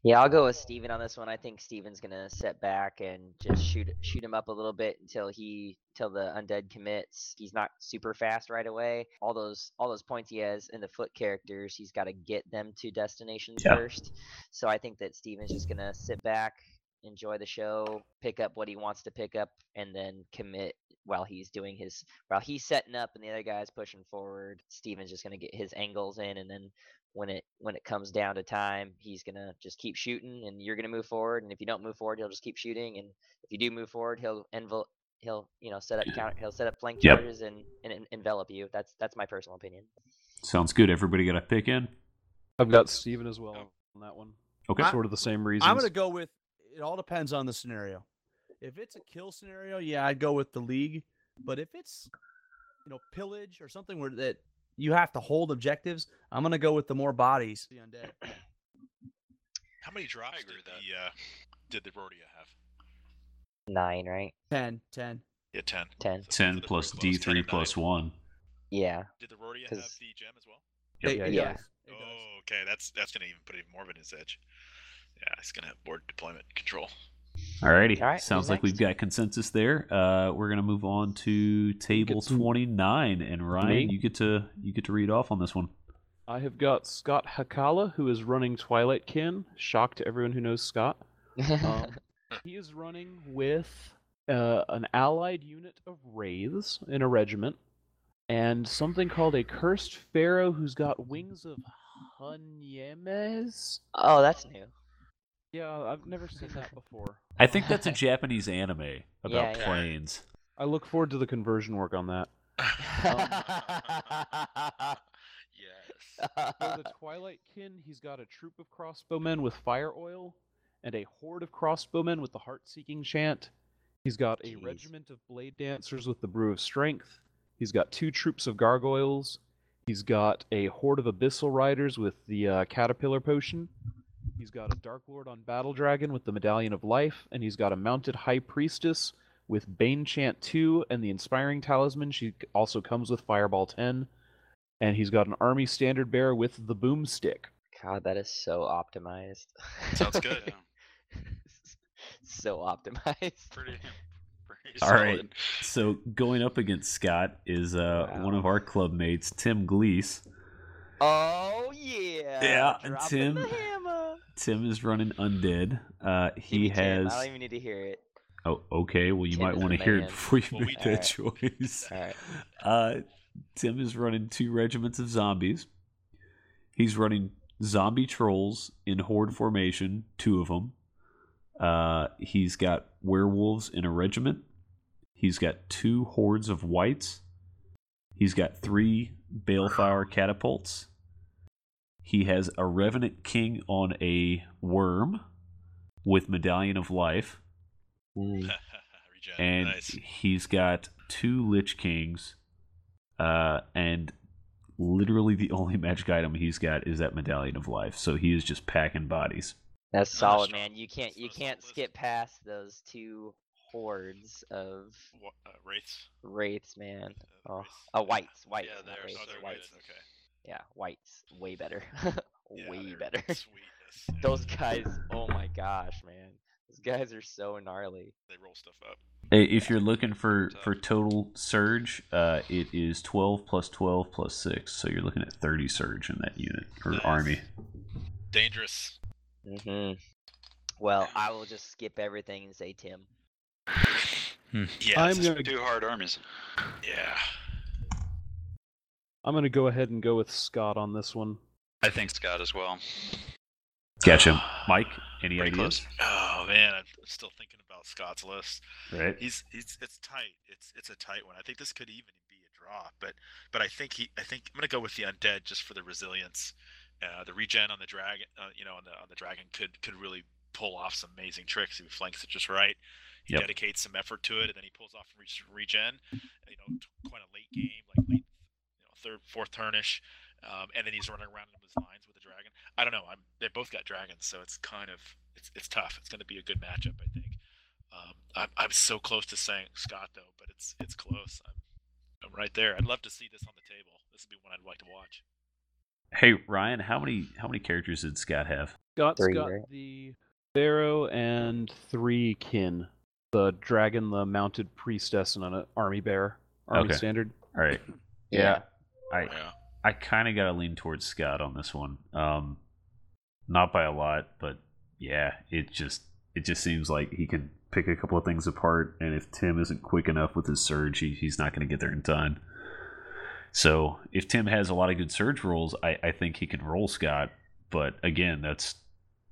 Yeah, I'll go with Steven on this one. I think Steven's gonna set back and just shoot shoot him up a little bit until he till the undead commits. He's not super fast right away. All those all those points he has in the foot characters, he's got to get them to destinations Yeah. first. So I think that Steven's just gonna sit back, enjoy the show, pick up what he wants to pick up, and then commit while he's doing his while he's setting up and the other guy's pushing forward. Steven's just gonna get his angles in, and then when it when it comes down to time, he's gonna just keep shooting, and you're gonna move forward. And if you don't move forward, he'll just keep shooting. And if you do move forward, he'll envel he'll you know set up counter he'll set up flank Yep. charges and, and en- envelop you. That's that's my personal opinion. Sounds good. Everybody got a pick in. I've got Steven as well Oh. on that one. Okay. I- Sort of the same reason. I'm gonna go with. It all depends on the scenario. If it's a kill scenario, yeah, I'd go with the league. But if it's, you know, pillage or something where that you have to hold objectives, I'm gonna go with the more bodies. The undead. How many drops did that. the uh, did the Rhordia have? Nine, right? 10, 10. Yeah, ten. Ten. So- so Ten plus D close, 10 three and plus nine. one. Yeah. Did the Rhordia 'cause- have the gem as well? Yep. Yeah, It yeah. It does. Oh, okay. That's that's gonna even put even more of an edge. Yeah, it's gonna have board deployment control. Alrighty. All right, Sounds who's like we've got consensus there. Uh, we're gonna move on to table some- twenty nine, and Ryan, Me? you get to you get to read off on this one. I have got Scott Hakala, who is running Twilight Kin. Shock to everyone who knows Scott. <laughs> Um, he is running with uh, an allied unit of wraiths in a regiment, and something called a cursed pharaoh who's got wings of Honeymaze. oh, that's new. Yeah, I've never seen that before. I think that's a <laughs> Japanese anime about Yeah, yeah. planes. I look forward to the conversion work on that. <laughs> yes. For the Twilight Kin, he's got a troop of crossbowmen with fire oil, and a horde of crossbowmen with the heart-seeking chant. He's got a Jeez. regiment of blade dancers with the brew of strength. He's got two troops of gargoyles. He's got a horde of abyssal riders with the uh, caterpillar potion. He's got a dark lord on battle dragon with the medallion of life, and he's got a mounted high priestess with bane chant 2 and the inspiring talisman. She also comes with fireball 10 and he's got an army standard bearer with the boomstick. God, that is so optimized. Sounds good. <laughs> so optimized. Pretty, pretty All solid. right. So going up against Scott is uh, one of our club mates, Tim Gleese. Oh yeah. Yeah, and dropping Tim- the hammer. Tim is running undead. Uh, he me Tim, has. I don't even need to hear it. Oh, okay. Well, you Tim might want to hear it before you Well, make that choice. All right. <laughs> Uh, Tim is running two regiments of zombies. He's running zombie trolls in horde formation, two of them. Uh, he's got werewolves in a regiment. He's got two hordes of wights. He's got three balefire catapults. He has a revenant king on a worm with medallion of life <laughs> and nice. he's got two Lich Kings, uh, and literally the only magic item he's got is that Medallion of Life. So he is just packing bodies. That's solid, strong- man. You can't you can't solid skip past those two hordes of Wha- uh, wraiths. wraiths, man. Uh, Oh, wraiths. oh wights, wights, Yeah, they're- wraiths, Oh, they're wights. wights. Okay. Yeah, wights, way better, <laughs> Yeah, way they're better. <laughs> Sweetness. <laughs> Those guys, oh my gosh, man. those guys are so gnarly. They roll stuff up. Hey, If you're looking for for total surge, uh, it is 12 plus 12 plus 6. So you're looking at 30 surge in that unit or Nice. army. Dangerous. Mm-hmm. Well, I will just skip everything and say Tim. Yeah. I'm this is gonna Two hard armies. Yeah. I'm gonna go ahead and go with Scott on this one. I think Scott as well. Gotcha. Mike, any Pretty ideas? close. Oh man, I'm still thinking about Scott's list. Right. He's he's it's tight. It's it's a tight one. I think this could even be a draw, but but I think he I think I'm gonna go with the undead just for the resilience. Uh, the regen on the dragon, uh, you know, on the on the dragon could could really pull off some amazing tricks if he flanks it just right. He Yep. dedicates some effort to it, and then he pulls off re- regen. You know, t- quite a late game, like late, you know, third, fourth turnish, um, and then he's running around in his lines with the dragon. I don't know. I'm they both got dragons, so it's kind of it's it's tough. It's going to be a good matchup, I think. Um, I'm I'm so close to saying Scott though, but it's it's close. I'm I'm right there. I'd love to see this on the table. This would be one I'd like to watch. Hey Ryan, how many how many characters did Scott have? Scott's Three, got right? the Pharaoh and three kin. The dragon, the mounted priestess, and an army bear. Army Okay. standard. All right. Yeah. I Yeah. I kind of got to lean towards Scott on this one. Um, not by a lot, but yeah, it just it just seems like he could pick a couple of things apart, and if Tim isn't quick enough with his surge, he, he's not going to get there in time. So if Tim has a lot of good surge rolls, I, I think he can roll Scott. But again, that's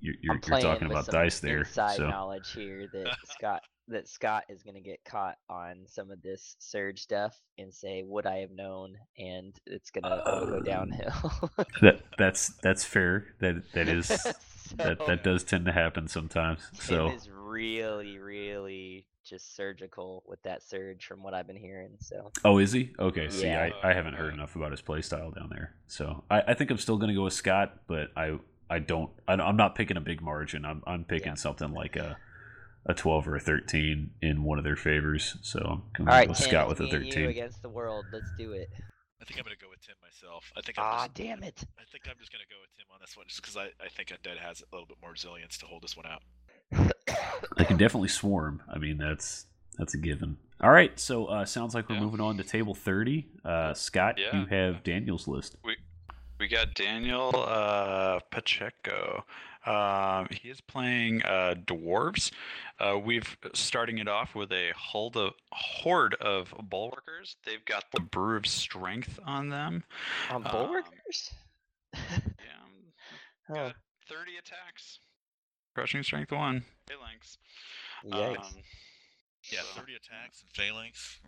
you're you're, you're talking about dice there. Inside So knowledge here that Scott that Scott is going to get caught on some of this surge stuff and say, "Would I have known?" and it's going to all go uh, downhill. <laughs> that that's that's fair. That that <laughs> is that So, that does tend to happen sometimes. So is really, really just surgical with that surge from what I've been hearing. So Oh, is he? Okay. See, I, I haven't heard enough about his play style down there, so I, I think I'm still going to go with Scott, but I I don't I, I'm not picking a big margin. I'm I'm picking Yeah. something like a a 12 or a 13 in one of their favors. So I'm going all right, with Tim, Scott with a me and you 13. against the world. Let's do it. I think I'm gonna go with Tim myself. I think I'm Ah, just, damn it! I think I'm just gonna go with Tim on this one, just because I, I think Undead has a little bit more resilience to hold this one out. They can definitely swarm. I mean, that's that's a given. All right, so uh, sounds like we're Yeah. moving on to table 30. Uh, Scott, Yeah. you have Daniel's list. We got Daniel uh, Pacheco. Um, he is playing uh, dwarves. Uh, we've starting it off with a horde of, horde of bulwarkers. They've got the brew of strength on them. On Um, bulwarkers? <laughs> Yeah, oh, got 30 attacks. Crushing strength one. Phalanx. yikes! Um, Yeah, 30 attacks and phalanx.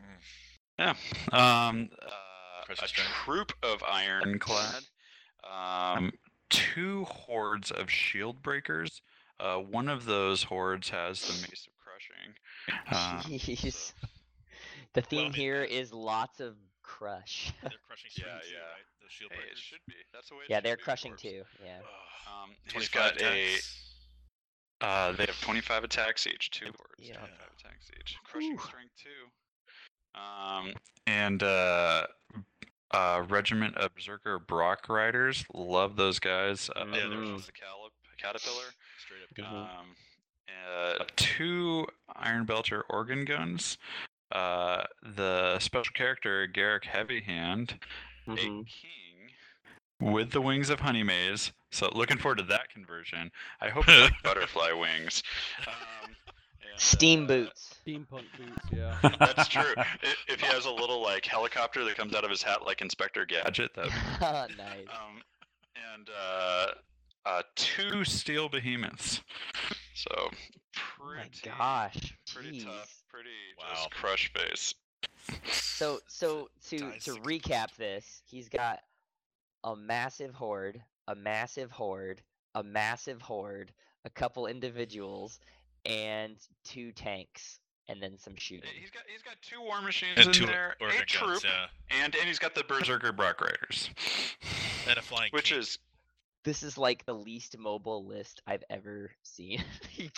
Mm. Yeah. Um, uh, a strength. troop of ironclad. Um, two hordes of shield breakers. Uh, one of those hordes has the mace of crushing. <laughs> Um, Jeez. so- The theme it- here is lots of crush. They're crushing <laughs> Yeah, strength too, yeah. right? Those shield hey, it breakers. should be. That's the way. It yeah, they're be, crushing too. Yeah. Ugh. Um, he's 25 got a. Uh, they have 25 attacks each. Two hordes. Yeah. 25 attacks each. Crushing Whew. strength two. Um, and uh, uh, regiment of berserker Brock riders. Love those guys. Uh, Yeah, Mhm. just a calip, caterpillar. Straight up. Mhm. Um, uh, two Iron Belcher organ guns. Uh, the special character Garrick Heavyhand, a Mhm. king with the wings of Honeymaze. So looking forward to that conversion. I hope <laughs> it's like butterfly wings. Um, Steam uh, boots. Steampunk boots, yeah. <laughs> That's true. <laughs> I- If he has a little like helicopter that comes out of his hat like Inspector Gadget, that <laughs> nice. um, and uh, uh, two steel behemoths. So Oh my pretty, gosh. pretty Jeez. tough, pretty Wow. just crush face. So so to Dice to recap this, he's got a massive horde, a massive horde, a massive horde, a couple individuals, and two tanks, and then some shooting. He's got he's got two war machines And in two there, organ a troop, yeah. and and he's got the Berserker Brock Riders, <laughs> And a flying which king. is This is like the least mobile list I've ever seen. <laughs> you,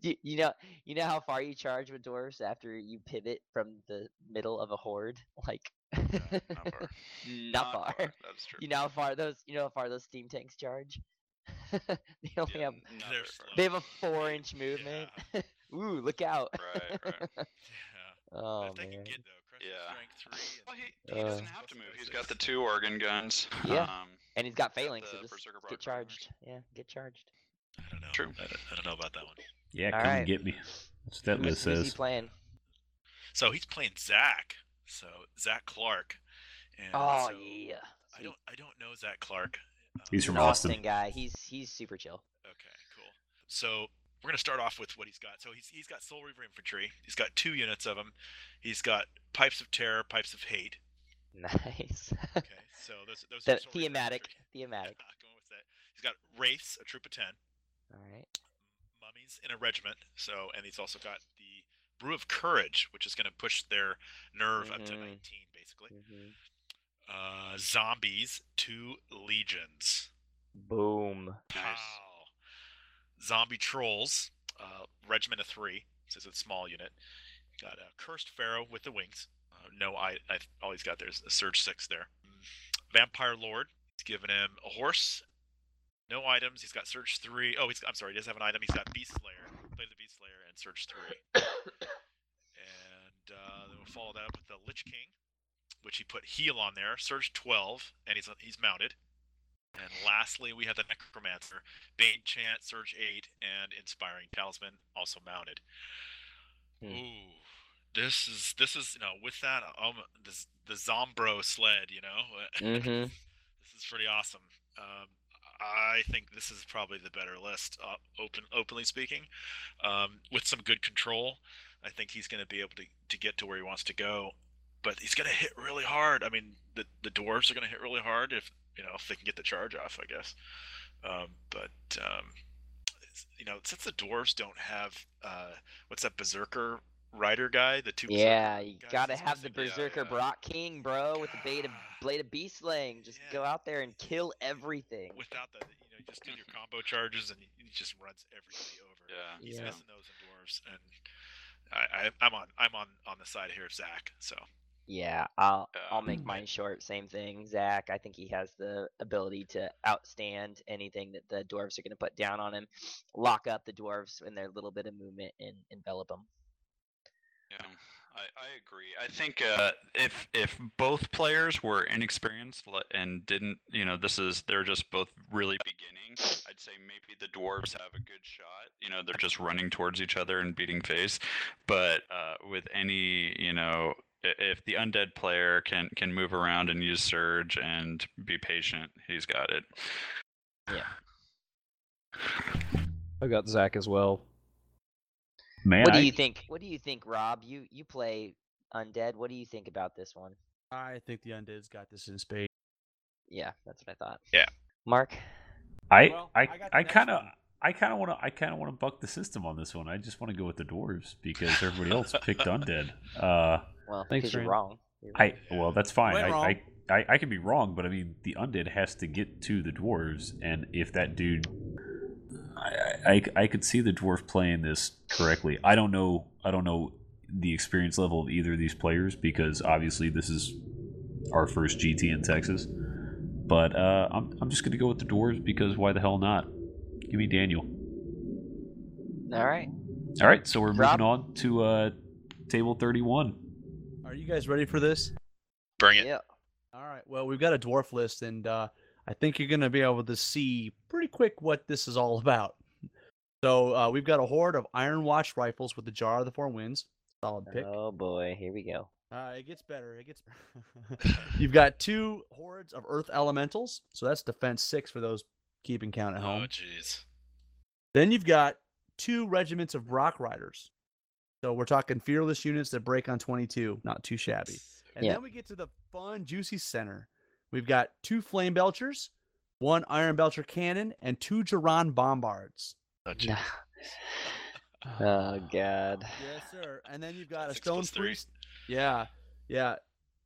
you, you know you know how far you charge with dwarves after you pivot from the middle of a horde? <laughs> Like not far. not far. That's true. You know how far those you know how far those steam tanks charge? <laughs> they only have Yeah, not They're very slow. far. they have a four inch movement. <laughs> Ooh, look out! Right, right. <laughs> Yeah. oh if they can man. get though, Yeah. strength three. Well, he, he Uh, doesn't have to move. He's got the two organ guns. Yeah. Um, And he's got got phalanx, so just get charged. Yeah, get charged. I don't know. True. I don't, I don't know about that one. Yeah, All come right. get me. That's what that Who's- list who's he says. playing? So he's playing Zach. So Zach Clark. And Oh so yeah. I don't I don't know Zach Clark. He's He's from Austin. Austin guy. He's he's super chill. Okay, cool. So we're gonna start off with what he's got. So he's he's got Soul Reaver Infantry. He's got two units of them. He's got Pipes of Terror, Pipes of Hate. <laughs> Nice. Okay, so those those the are Soul Reaver thematic. Infantry. Thematic. Going with that. He's got Wraiths, a troop of ten. All right. mummies in a regiment. So, and he's also got the Brew of Courage, which is going to push their nerve up to Mhm. 19, basically. Mhm. Uh, zombies, two legions. Boom. Nice. Pow. Zombie trolls, uh, regiment of three. This is a small unit. Got a cursed pharaoh with the wings. Uh, no, I, I all he's got there is a surge six there. Vampire lord. He's given him a horse. No items. He's got Surge three. Oh, he's I'm sorry. He does have an item. He's got Beast Slayer. Play the Beast Slayer and Surge three. <coughs> And uh, then we'll follow that up with the Lich King, which he put heal on there. Surge 12, and he's he's mounted. And lastly, we have the Necromancer, Bane Chant, Surge 8, and Inspiring Talisman, also mounted. Hmm. Ooh, this is this is you know with that um this the Zombro sled, you know. <laughs> Mhm. this is pretty awesome. Um, I think this is probably the better list, uh, open openly speaking, um, with some good control. I think he's going to be able to, to get to where he wants to go, but he's going to hit really hard. I mean, the the dwarves are going to hit really hard if you know if they can get the charge off, I guess. Um, but um, you know, since the dwarves don't have uh, what's that berserker rider guy, the two Yeah, you guys gotta have the missing? Yeah, Berserker yeah. Brock King, bro, with the blade of blade of beast slaying. Just Yeah. go out there and kill everything. without that, you know, you just do your combo charges and he just runs everybody over. Yeah. he's Yeah. missing those in dwarves, and I, I, I'm on, I'm on, on the side here of Zach. So Yeah, I'll Yeah. I'll make mine short. Same thing, Zach. I think he has the ability to outstand anything that the dwarves are going to put down on him. Lock up the dwarves in their little bit of movement and envelop them. Yeah, I, I agree. I think uh, if if both players were inexperienced and didn't, you know, this is they're just both really beginning. I'd say maybe the dwarves have a good shot. You know, they're just running towards each other and beating face. But uh, with any, you know, if the undead player can can move around and use surge and be patient, he's got it. Yeah. I got Zach as well. Man, what do I- you think? What do you think, Rob? You you play undead. What do you think about this one? I think the undead's got this in spades. Yeah, that's what I thought. Yeah. Mark. I Well, I I got the I next kind of. I kind of want to I kind of want to buck the system on this one. I just want to go with the dwarves because everybody else picked undead. Uh, Well, Thanks, because you're wrong. I well that's fine. I. I I I can be wrong, but I mean the undead has to get to the dwarves, and if that dude, I I, I- I could see the dwarf playing this correctly. I don't know. I don't know the experience level of either of these players because obviously this is our first GT in Texas. But uh, I'm I'm just gonna go with the dwarves because why the hell not? Give me Daniel. All right. All right, so we're Rob? moving on to uh, table thirty-one. Are you guys ready for this? bring it. Yeah. All right. Well, we've got a dwarf list, and uh, I think you're going to be able to see pretty quick what this is all about. So uh, we've got a horde of Iron Watch rifles with the Jar of the Four Winds. Solid pick. Oh boy, here we go. Uh, it gets better. It gets. <laughs> You've got two hordes of Earth Elementals, so that's defense six for those keeping count at home. Oh jeez. Then you've got two regiments of Rock Riders. So we're talking fearless units that break on 22. Not too shabby. And Yeah. then we get to the fun, juicy center. We've got two Flame Belchers, one Iron Belcher cannon, and two Duran Bombards. Oh, jeez. <laughs> oh god. Yes, sir. And then you've got a Six Stone plus three. Priest. Yeah, yeah.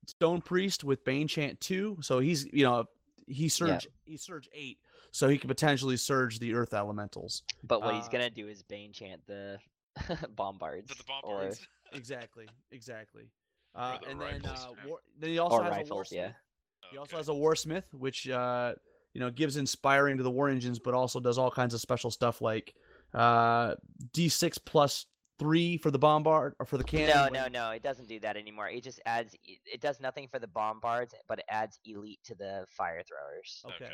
Stone Priest with Bane Chant 2. So he's, you know, he surge he surge 8. So he could potentially surge the Earth Elementals. But what he's Uh, gonna do is bane chant the <laughs> bombards. But the or- <laughs> Exactly, exactly. Uh, the and then, uh, war, then he also Or has rifles, a yeah. Warsmith. He also Okay. has a Warsmith, which uh, you know gives inspiring to the war engines, but also does all kinds of special stuff like uh, D6 plus three for the bombard or for the cannon. No, when- no, no. It doesn't do that anymore. It just adds. It does nothing for the bombards, but it adds elite to the fire throwers. Okay.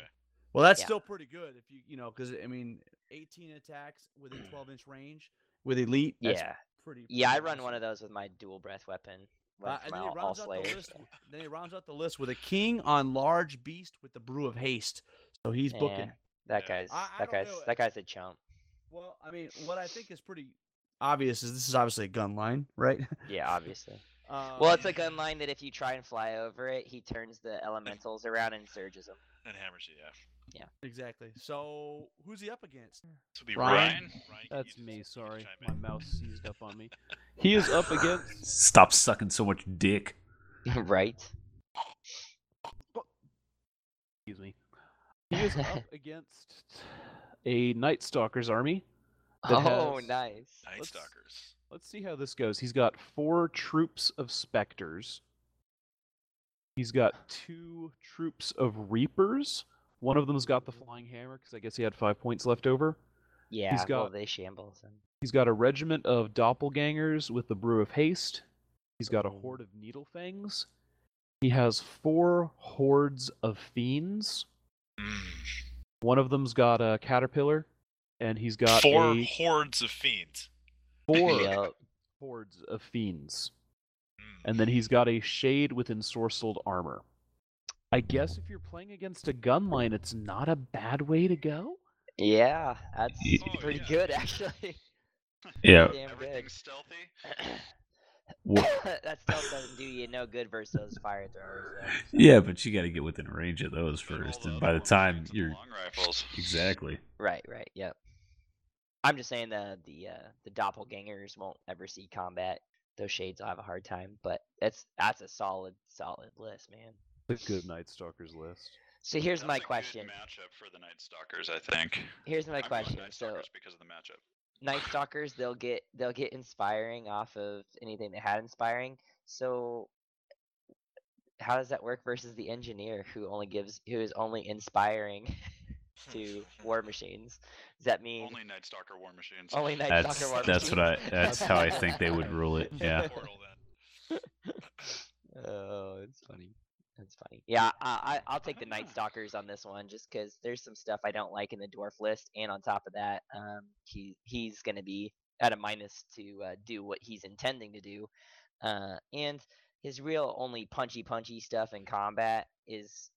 Well, that's Yeah. still pretty good if you you know because I mean, 18 attacks within 12 inch range with elite. That's Yeah. pretty. Yeah, I run one of those with my dual breath weapon. Uh, and then he all, all rounds out the slayers. list. Then he rounds out the list with a king on large beast with the brew of haste. So he's Yeah. booking. That Yeah. guy's I- I that don't guy's know, that guy's a chump. Well, I mean, what I think is pretty obvious is this is obviously a gun line, right? Yeah, obviously. Uh, <laughs> Well, it's a gun line that if you try and fly over it, he turns the elementals around and surges them. And hammers you, yeah. Exactly. So who's he up against? This would be Ryan? Ryan. Ryan, That's me. Sorry, my in? mouse seized up on me. <laughs> He is up against. Stop sucking so much dick. <laughs> right? Excuse me. He is <laughs> up against a Night Stalker's army. Oh, has- nice. Night Let's- Stalkers. Let's see how this goes. He's got four troops of specters. He's got two troops of reapers. One of them's got the flying hammer because I guess he had five points left over. Yeah, well, got- they shambles. And... He's got a regiment of doppelgangers with the brew of haste. He's got a horde of needlefangs. He has four hordes of fiends. Mm. One of them's got a caterpillar, and he's got Four a hordes of fiends. four <laughs> Yup. hordes of fiends. Mm. And then he's got a shade with ensorcelled armor. I guess if you're playing against a gun line, it's not a bad way to go. Yeah, that's Oh, pretty yeah. good <laughs> actually. <laughs> Yeah. Damn good. Everything's stealthy. <coughs> That stealth doesn't do you no good versus those fire throwers. Though, so. Yeah, but you got to get within range of those first, and by the time machines and the you're long rifles. exactly. Right, right, yep. I'm just saying the the uh, the doppelgangers won't ever see combat. Those shades will have a hard time, but that's that's a solid solid list, man. The good Night Stalkers list. So here's That's my a good question. matchup for the Night Stalkers, I think. Here's my I'm going question. Night So Stalkers because of the matchup. Night Stalkers, they'll get they'll get inspiring off of anything they had inspiring. So how does that work versus the engineer who only gives who is only inspiring <laughs> to <laughs> war machines? Does that mean Only Night Stalker war machines. only Night That's Stalker war that's what I that's how I think they would rule it. <laughs> Yeah. Oh, it's funny. That's funny. Yeah, I, I I'll take the Night <laughs> Stalkers on this one just because there's some stuff I don't like in the dwarf list, and on top of that, um, he he's gonna be at a minus to uh, do what he's intending to do, uh, and his real only punchy punchy stuff in combat is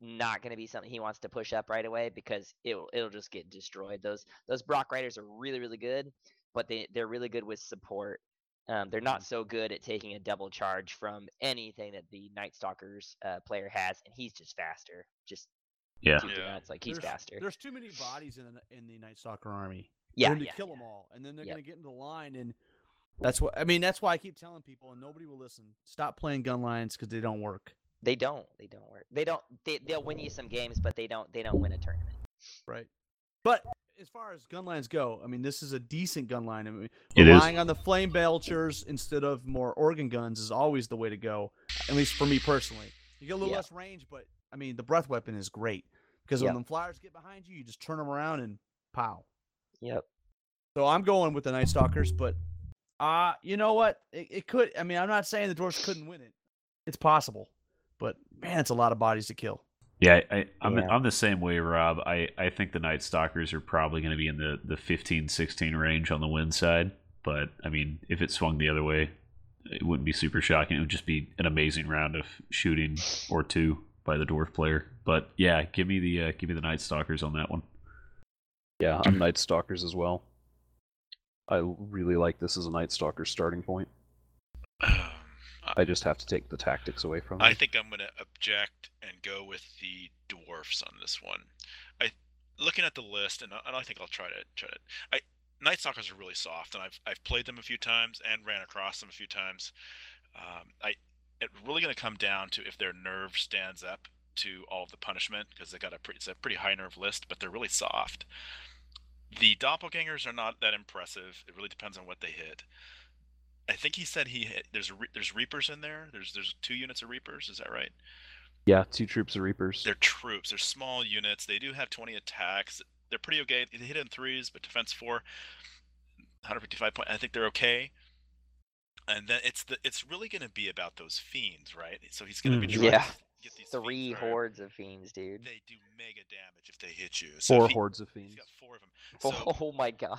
not going to be something he wants to push up right away because it'll it'll just get destroyed. Those those Brock Riders are really really good, but they they're really good with support. Um, they're not so good at taking a double charge from anything that the Night Stalkers uh, player has, and he's just faster. Just Yeah. Yeah. nuts. Like he's there's, faster. There's too many bodies in the in the Night Stalker army. Yeah, for him to yeah, kill yeah. them all, and then they're Yep. gonna get into the line, and that's what I mean. That's why I keep telling people, and nobody will listen. Stop playing gun lines because they don't work. They don't. They don't work. They don't. They they'll win you some games, but they don't. They don't win a tournament. Right. But as far as gun lines go, I mean, this is a decent gun line. I mean, It is. relying on the flame belchers instead of more organ guns is always the way to go. At least for me personally. You get a little Yeah. less range, but I mean, the breath weapon is great because Yeah. when the flyers get behind you, you just turn them around and pow. Yep. So I'm going with the Night Stalkers, but uh, you know what? It, it could. I mean, I'm not saying the dwarfs couldn't win it. It's possible, but man, it's a lot of bodies to kill. Yeah, I, I'm Yeah. I'm the same way, Rob. I, I think the Night Stalkers are probably going to be in the, the 15, 16 range on the win side. But I mean, if it swung the other way, it wouldn't be super shocking. It would just be an amazing round of shooting or two by the dwarf player. But yeah, give me the uh, give me the Night Stalkers on that one. Yeah, I'm Night Stalkers as well. I really like this as a Night Stalker starting point. <sighs> I just have to take the tactics away from it. I think I'm going to object and go with the dwarfs on this one. I looking at the list, and I, and I think I'll try to try to. I Night Stalkers are really soft, and I've I've played them a few times and ran across them a few times. Um, I it's really going to come down to if their nerve stands up to all of the punishment because they got a pretty it's a pretty high nerve list, but they're really soft. The doppelgangers are not that impressive. It really depends on what they hit. I think he said he hit, there's there's reapers in there. There's there's two units of reapers. Is that right? Yeah, two troops of Reapers. They're troops. They're small units. They do have 20 attacks. They're pretty okay. They hit in threes, but defense four, 155 point. I think they're okay. And then it's the it's really going to be about those fiends, right? So he's going mm, to be trying Yeah. to get these Three fiends, right? hordes of fiends, dude. They do mega damage if they hit you. So Four he- hordes of He's fiends. got four of them. <laughs> So Oh my god.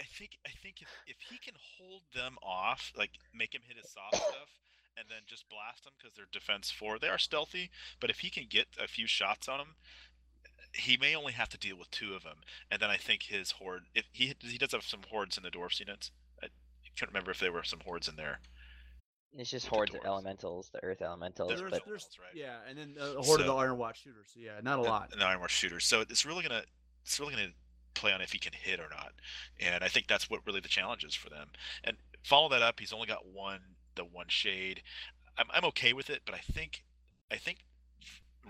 I think I think if, if he can hold them off, like make him hit his soft stuff, and then just blast them because they're defense four, they are stealthy. But if he can get a few shots on them, he may only have to deal with two of them. And then I think his horde, if he he does have some hordes in the dwarfs units. I can't remember if there were some hordes in there. It's just hordes of elementals, the earth elementals, There's- but there's- there's, right. yeah, and then a horde of the Iron Watch shooters. So yeah, not a and- lot. And the Iron War shooters. So it's really gonna it's really gonna play on if he can hit or not. And I think that's what really the challenge is for them. And follow that up. He's only got one the one shade. I'm I'm okay with it, but I think I think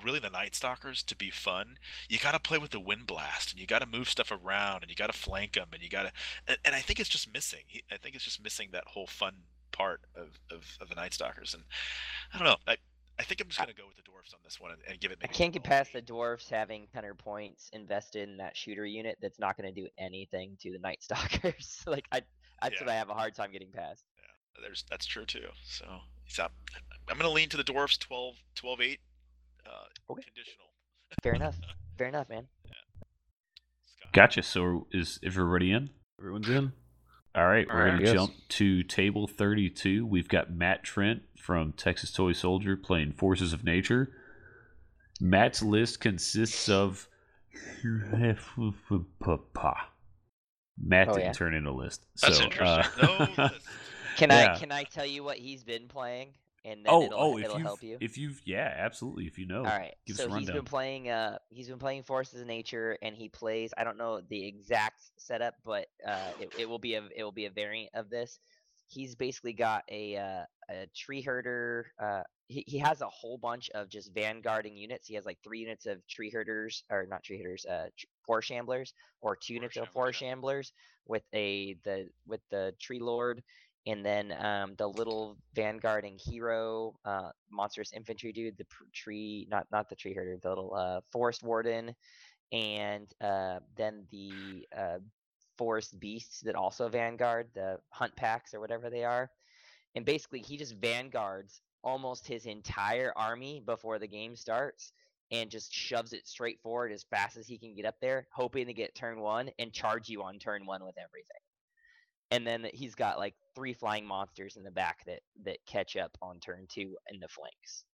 really the Night Stalkers to be fun, you got to play with the wind blast and you got to move stuff around and you got to flank them and you got to and, and I think it's just missing. I think it's just missing that whole fun part of, of, of the Night Stalkers and I don't know. I I think I'm just gonna go with the dwarfs on this one and, and give it. I can't get past the dwarfs having 100 points invested in that shooter unit that's not going to do anything to the Night Stalkers. <laughs> like, I, that's what I have a hard time getting past. Yeah, there's that's true too. So he's up. I'm gonna lean to the dwarfs 12, 12 8. Uh, Okay. Conditional. Fair enough. <laughs> Fair enough, man. Scott. Gotcha. So is everybody in? Everyone's in. All right, we're Alright. going to jump to table 32. We've got Matt Trent from Texas Toy Soldier playing Forces of Nature. Matt's list consists of. Matt Oh, didn't yeah? turn in a list. That's so, interesting. uh. <laughs> Can Yeah. I can I tell you what he's been playing, and then oh, it'll, oh, if it'll you've, help you. if you've, yeah, absolutely. If you know, All right. give us so a he's been playing. Uh, he's been playing Forces of Nature, and he plays. I don't know the exact setup, but uh, it, it will be a it will be a variant of this. He's basically got a uh, a tree herder. Uh, he he has a whole bunch of just vanguarding units. He has like three units of tree herders, or not tree herders, uh, four shamblers, or two units of four shamblers with a the with the tree lord and then um, the little vanguarding hero, uh, monstrous infantry dude, the pr- tree, not not the tree herder, the little uh, forest warden, and uh, then the uh, forest beasts that also vanguard the hunt packs or whatever they are. And basically, he just vanguards almost his entire army before the game starts and just shoves it straight forward as fast as he can get up there, hoping to get turn one and charge you on turn one with everything and then he's got like three flying monsters in the back that that catch up on turn two in the flanks.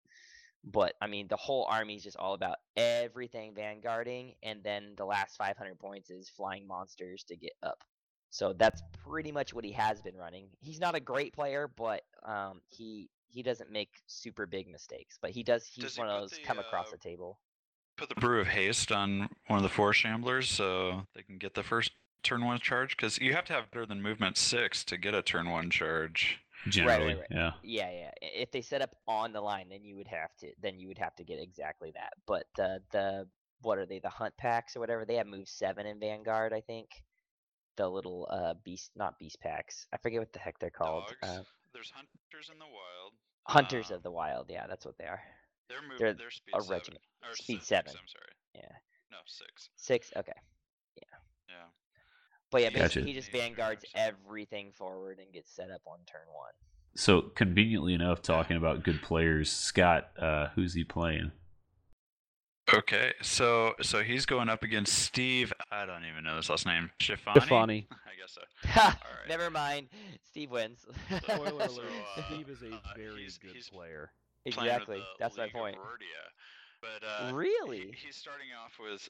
But I mean, the whole army is just all about everything vanguarding, and then the last 500 points is flying monsters to get up. So that's pretty much what he has been running. He's not a great player, but um, he he doesn't make super big mistakes. But he does. He's Does he one of those the, come across uh, the table. Put the brew of haste on one of the four shamblers so they can get the first turn one charge because you have to have better than movement six to get a turn one charge. Generally, right. yeah. Yeah, yeah. If they set up on the line, then you would have to then you would have to get exactly that. But the the what are they? The hunt packs or whatever. They have move seven in Vanguard, I think. The little uh beast, not beast packs. I forget what the heck they're called. Dogs. Uh, There's hunters in the wild. Hunters uh, of the Wild. Yeah, that's what they are. Their move. they're Their speed a seven. regiment. Or Speed six, seven. I'm sorry. Yeah, No, six. six. Okay. Yeah. Yeah. But yeah, Gotcha. he just Eight, vanguards everything forward and gets set up on turn one. So conveniently enough, talking about good players, Scott, uh, who's he playing? Okay, so so he's going up against Steve. I don't even know his last name. Shifani. Stefani. <laughs> I guess so. <laughs> Ha! Alright. Never mind. Steve wins. <laughs> Spoiler So, alert: uh, Steve is a uh, very he's- good he's player. exactly. That's my League of point. But uh, he- Really? he's starting off with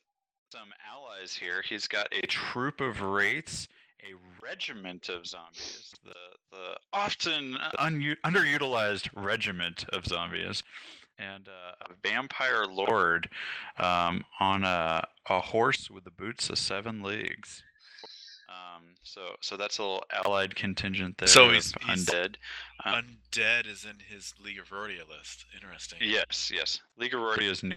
some allies here. He's got a troop of wraiths, a regiment of zombies, the the often unu- underutilized regiment of zombies, and uh, a vampire lord um, on a a horse with the boots of seven leagues. Um, so so that's a little allied contingent there. So he's- he's- undead. Uh, Undead is in his League of Verdia list. Interesting. Yes, yes. League of Rorty is neu-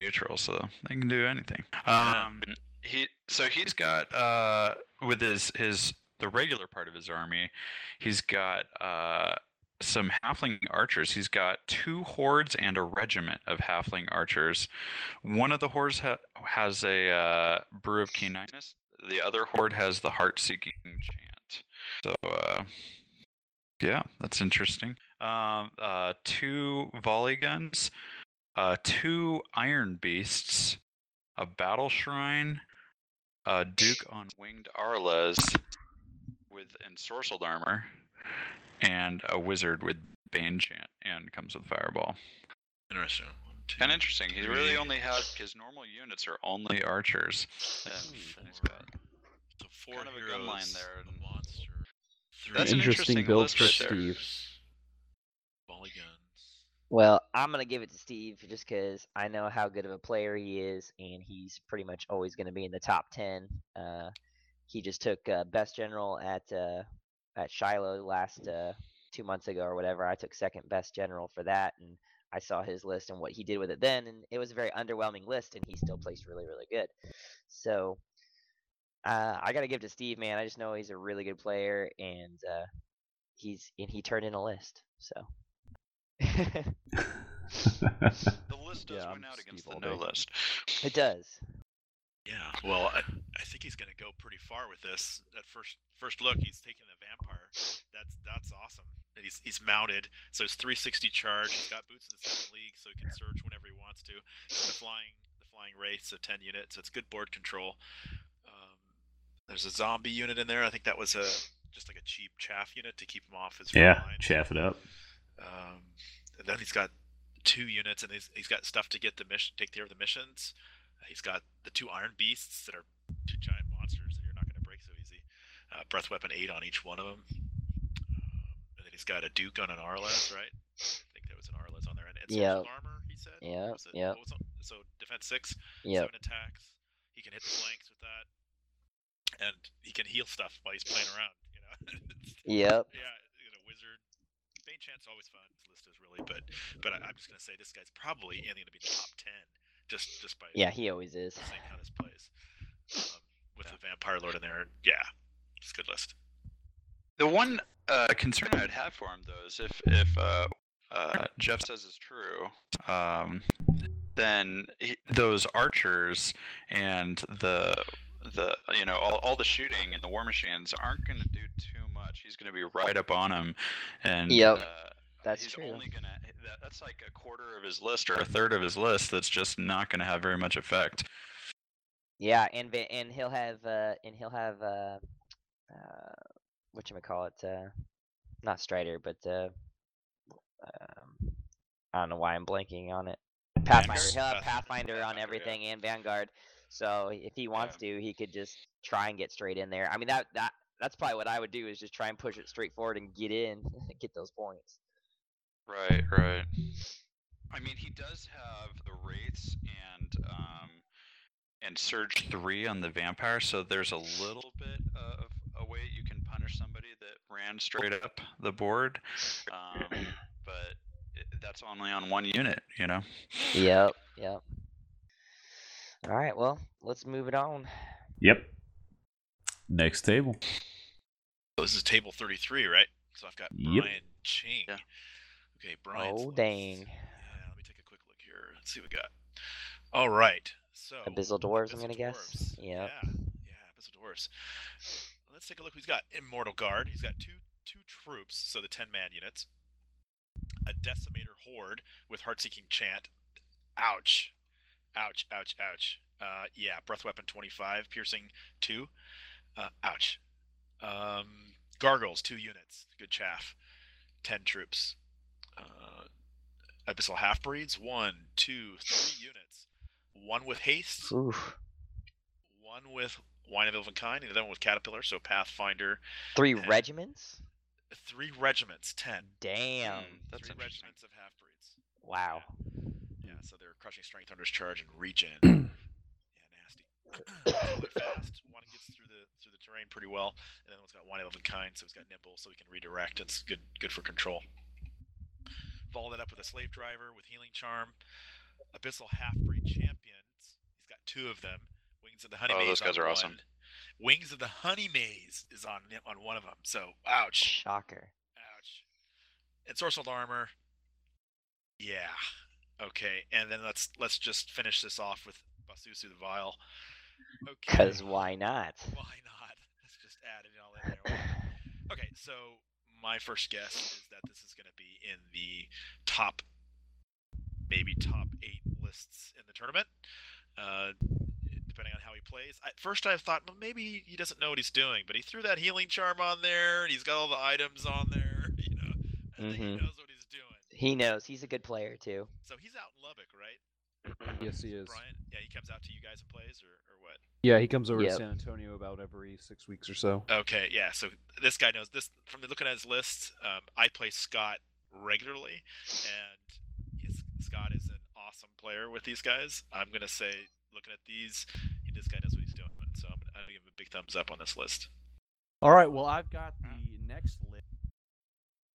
neutral, so they can do anything. Yeah. Um, he so he's got uh with his his the regular part of his army, he's got uh some halfling archers. He's got two hordes and a regiment of halfling archers. One of the hordes ha- has a uh, brew of keenness. The other horde has the heart-seeking chant. So, uh, yeah, that's interesting. Um, uh, two volley guns, uh, two iron beasts, a battle shrine, a duke on winged arlas with ensorcelled armor, and a wizard with bane chant, and comes with fireball. Interesting. One, two, And interesting, he really only has his normal units are only archers. And he's got so four kind of a heroes, gun line there, a monster. That's an Interesting interesting build list for right. Steve. volley guns. Well, I'm gonna give it to Steve just because I know how good of a player he is, and he's pretty much always gonna be in the top ten. Uh, he just took uh, best general at uh, at Shiloh last uh, two months ago or whatever. I took second best general for that, and I saw his list and what he did with it then, and it was a very underwhelming list, and he still placed really, really good. So uh, I gotta give it to Steve, man. I just know he's a really good player, and uh, he's and he turned in a list. So. The list does Yeah, win I'm out against the no list. It does. Yeah, well, I, I think he's going to go pretty far with this. At first first look, he's taking the vampire. That's that's awesome. And he's he's mounted, so it's 360 charge. He's got boots in the second league, so he can surge whenever he wants to. The flying the flying wraith, so 10 units. So it's good board control. Um, there's a zombie unit in there. I think that was a just like a cheap chaff unit to keep him off his front Yeah, lines. chaff it up. Um, and then he's got two units, and he's, he's got stuff to get the mission, take care of the missions. Uh, he's got the two iron beasts that are two giant monsters that you're not going to break so easy. Uh, breath weapon eight on each one of them. Um, and then he's got a duke on an Arles, right? I think there was an Arles on there, and, and Yep. armor. He said. yeah, Was it- yep. what was on- so defense six, Yep. seven attacks. He can hit the flanks with that, and he can heal stuff while he's playing around. You know. <laughs> Yep. Yeah, you know, wizard. Bane Chant's always fun. His list is really, but but I, I'm just gonna say this guy's probably in going to be the top ten, just just by Yeah, he always is. seeing how this plays. Um, with the Vampire Lord in there, yeah, it's a good list. The one uh, concern I'd have for him though is if if uh, uh, Jeff says is true, um, then he, those archers and the the you know all, all the shooting and the war machines aren't going to do too much. He's going to be right up on him, and Yep, uh, that's he's true. only going to that, that's like a quarter of his list or a third of his list that's just not going to have very much effect. Yeah, and and he'll have uh and he'll have uh uh what you call it uh not Strider but uh um I don't know why I'm blanking on it. Pathfinder. He'll have Pathfinder, on Pathfinder, yeah. everything and Vanguard. So if he wants to, he could just try and get straight in there. I mean that that that's probably what I would do is just try and push it straight forward and get in, <laughs> get those points. Right, right. I mean, he does have the rates and um, and surge three on the vampire, so there's a little bit of a way you can punish somebody that ran straight up the board, um, <clears throat> but that's only on one unit, you know. Yep, yep. All right, well, let's move it on. Yep. Next table. So this is table 33, right? So I've got Yep. Brian Ching. Yeah. Okay, Brian. Oh, dang. Yeah, let me take a quick look here. Let's see what we got. All right. So Abyssal Dwarves, I'm gonna guess. Dwarves. Yep. Yeah, yeah, Abyssal Dwarves. Let's take a look. Who's got Immortal Guard? He's got two two troops, so the ten man units. A Decimator Horde with Heartseeking Chant. Ouch, ouch, ouch, ouch. Uh, yeah, Breath Weapon twenty five, Piercing two. Uh, ouch. Um, Gargoyles two units. Good chaff. Ten troops. Uh, Abyssal Half Breeds one, two, three units. One with haste, Oof. one with Wine of Elvenkind, and the other one with Caterpillar, so Pathfinder. Three And- regiments? Three regiments, ten. Damn. Hmm, that's Three regiments of half breeds. Wow. Yeah, so they're crushing strength, thunder's charge, and regen. <clears throat> yeah, nasty. <coughs> Really fast. One gets through the through the terrain pretty well, and then one's got one eleven kind, so he's got nimble, so he can redirect. It's good good for control. Follow that up with a slave driver with healing charm. Abyssal half breed champions. He's got two of them. Wings of the Honey Oh, Maze. those guys on are awesome. Wings of the Honeymaze is on on one of them. So ouch. Shocker. Ouch. ensorcelled armor. Yeah. Okay. And then let's let's just finish this off with Basusu the Vile. Okay. Because why not? <laughs> Why not? Let's just add it all in there. Okay, so my first guess is that this is going to be in the top, maybe top eight lists in the tournament, uh, depending on how he plays. At first, I thought, well, maybe he doesn't know what he's doing, but he threw that healing charm on there, and he's got all the items on there. <laughs> You know, I think he Mhm. knows what. He knows. He's a good player too. So he's out in Lubbock, right? Yes, he is. Brian, yeah, he comes out to you guys and plays, or, or what? Yeah, he comes over Yep. to San Antonio about every six weeks or so. Okay, yeah. So this guy knows this from looking at his list. Um, I play Scott regularly, and he's, Scott is an awesome player with these guys. I'm gonna say, looking at these, he, this guy knows what he's doing. So I'm gonna give him a big thumbs up on this list. All right. Well, I've got the next list,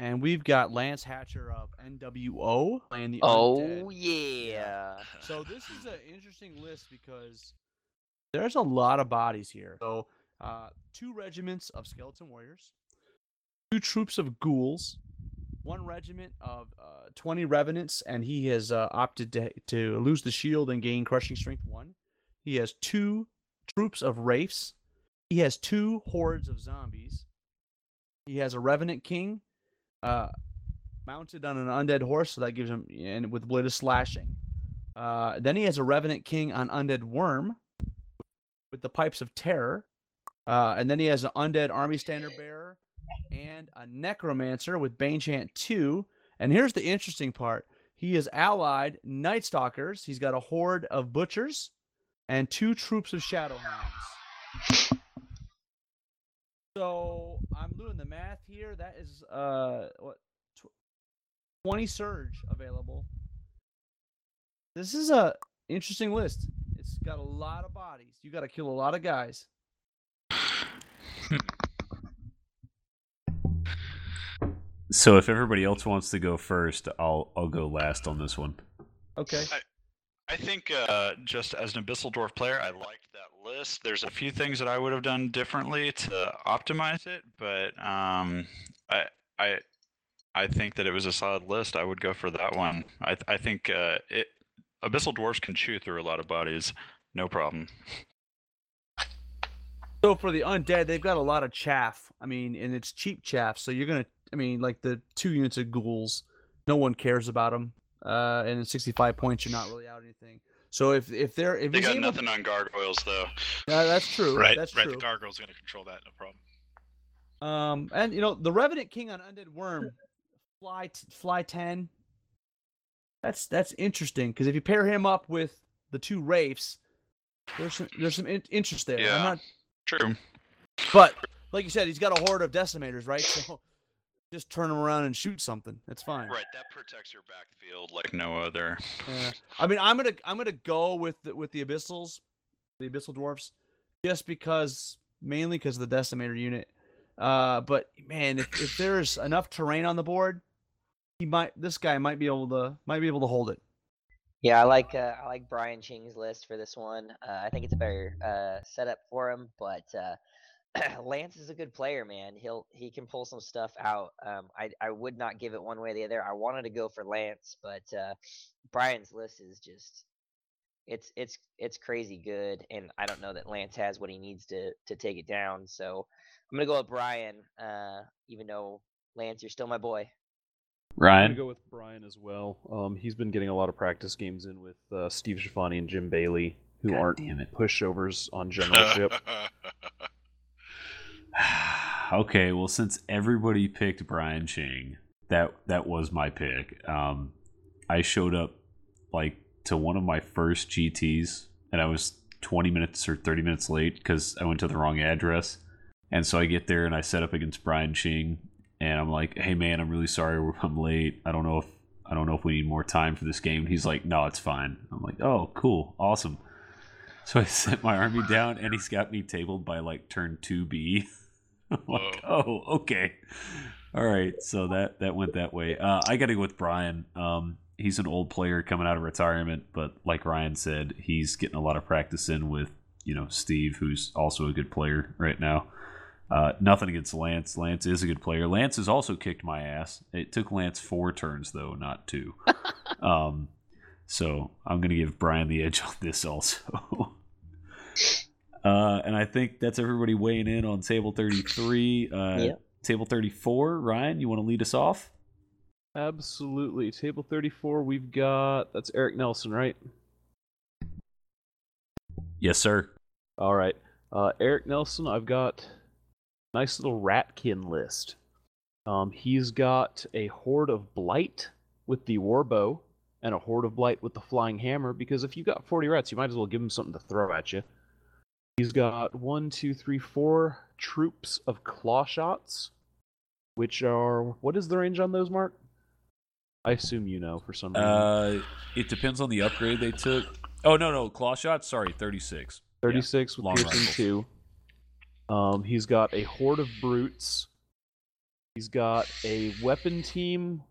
and we've got Lance Hatcher of NWO playing the Oh Undead. yeah. So this is an interesting list because there's a lot of bodies here. So uh, two regiments of skeleton warriors, two troops of ghouls, one regiment of uh, 20 revenants, and he has uh, opted to, to lose the shield and gain crushing strength one. He has two troops of wraiths. He has two hordes of zombies. He has a revenant king, uh, mounted on an undead horse, so that gives him and with blade of slashing. Uh, then he has a Revenant King on Undead Worm with the Pipes of Terror. Uh, and then he has an Undead Army Standard Bearer and a Necromancer with Bane Chant 2. And here's the interesting part he is allied Night Stalkers. He's got a horde of Butchers and two troops of Shadowhounds. So I'm doing the math here. That is uh what tw- 20 surge available. This is a interesting list. It's got a lot of bodies. You got to kill a lot of guys. So if everybody else wants to go first, I'll I'll go last on this one. Okay. I think uh, just as an Abyssal Dwarf player, I liked that list. There's a few things that I would have done differently to optimize it, but um, I I I think that it was a solid list. I would go for that one. I I think uh, it Abyssal dwarves can chew through a lot of bodies, no problem. So for the undead, they've got a lot of chaff. I mean, and it's cheap chaff. So you're gonna, I mean, like the two units of ghouls, no one cares about them. Uh, and at 65 points, you're not really out anything. So if if they're if They he's got able, nothing on gargoyles though. Yeah, that's true. right, That's right. true. The gargoyle's going to control that, no problem. Um, and you know the Revenant King on Undead Worm, fly t- fly ten. That's that's interesting because if you pair him up with the two Wraiths, there's some there's some in- interest there. I'm Yeah. not, True. but like you said, he's got a horde of decimators, right? <laughs> So just turn him around and shoot something. That's fine. Right, that protects your backfield like no other. Yeah. I mean, I'm gonna I'm gonna go with the, with the abyssals, the abyssal dwarfs, just because mainly because of the decimator unit. Uh, but man, if, if there's enough terrain on the board, he might this guy might be able to might be able to hold it. Yeah, I like uh, I like Brian Ching's list for this one. Uh, I think it's a better uh, setup for him, but uh, <clears throat> Lance is a good player, man. He'll he can pull some stuff out. Um, I I would not give it one way or the other. I wanted to go for Lance, but uh, Brian's list is just it's it's it's crazy good, and I don't know that Lance has what he needs to to take it down. So I'm gonna go with Brian, uh, even though Lance, you're still my boy. I'm gonna Ryan, go with Brian as well. Um, he's been getting a lot of practice games in with uh, Steve Schifani and Jim Bailey, who God aren't damn it. pushovers on <laughs> generalship. <laughs> <sighs> okay, well since everybody picked Brian Ching, that that was my pick. Um, I showed up like to one of my first GTS, and I was 20 minutes or 30 minutes late because I went to the wrong address. And so I get there and I set up against Brian Ching, and I'm like, "Hey man, I'm really sorry I'm late. I don't know if I don't know if we need more time for this game." He's like, "No, it's fine." I'm like, "Oh, cool, awesome." So I <laughs> sent my army down, and he's got me tabled by like turn two B. <laughs> <laughs> Like, oh, okay, all right. So that that went that way. Uh, I got to go with Brian. Um, he's an old player coming out of retirement, but like Ryan said, he's getting a lot of practice in with you know Steve, who's also a good player right now. Uh, nothing against Lance. Lance is a good player. Lance has also kicked my ass. It took Lance four turns though, not two. <laughs> um, so I'm gonna give Brian the edge on this also. <laughs> uh, and I think that's everybody weighing in on table 33. Uh, Yep. Table 34. Ryan, you want to lead us off? Absolutely. Table 34, we've got that's Eric Nelson, right? Yes, sir. All right. Uh, Eric Nelson, I've got a nice little ratkin list. Um, he's got a horde of blight with the warbow and a horde of blight with the flying hammer. Because if you got 40 rats, you might as well give him something to throw at you. He's got one, two, three, four troops of claw shots, which are what is the range on those, Mark? I assume you know for some reason. Uh, it depends on the upgrade they took. Oh no, no, claw shots. Sorry, 36. 36 with long piercing rifles. 2. Um, he's got a horde of brutes. He's got a weapon team.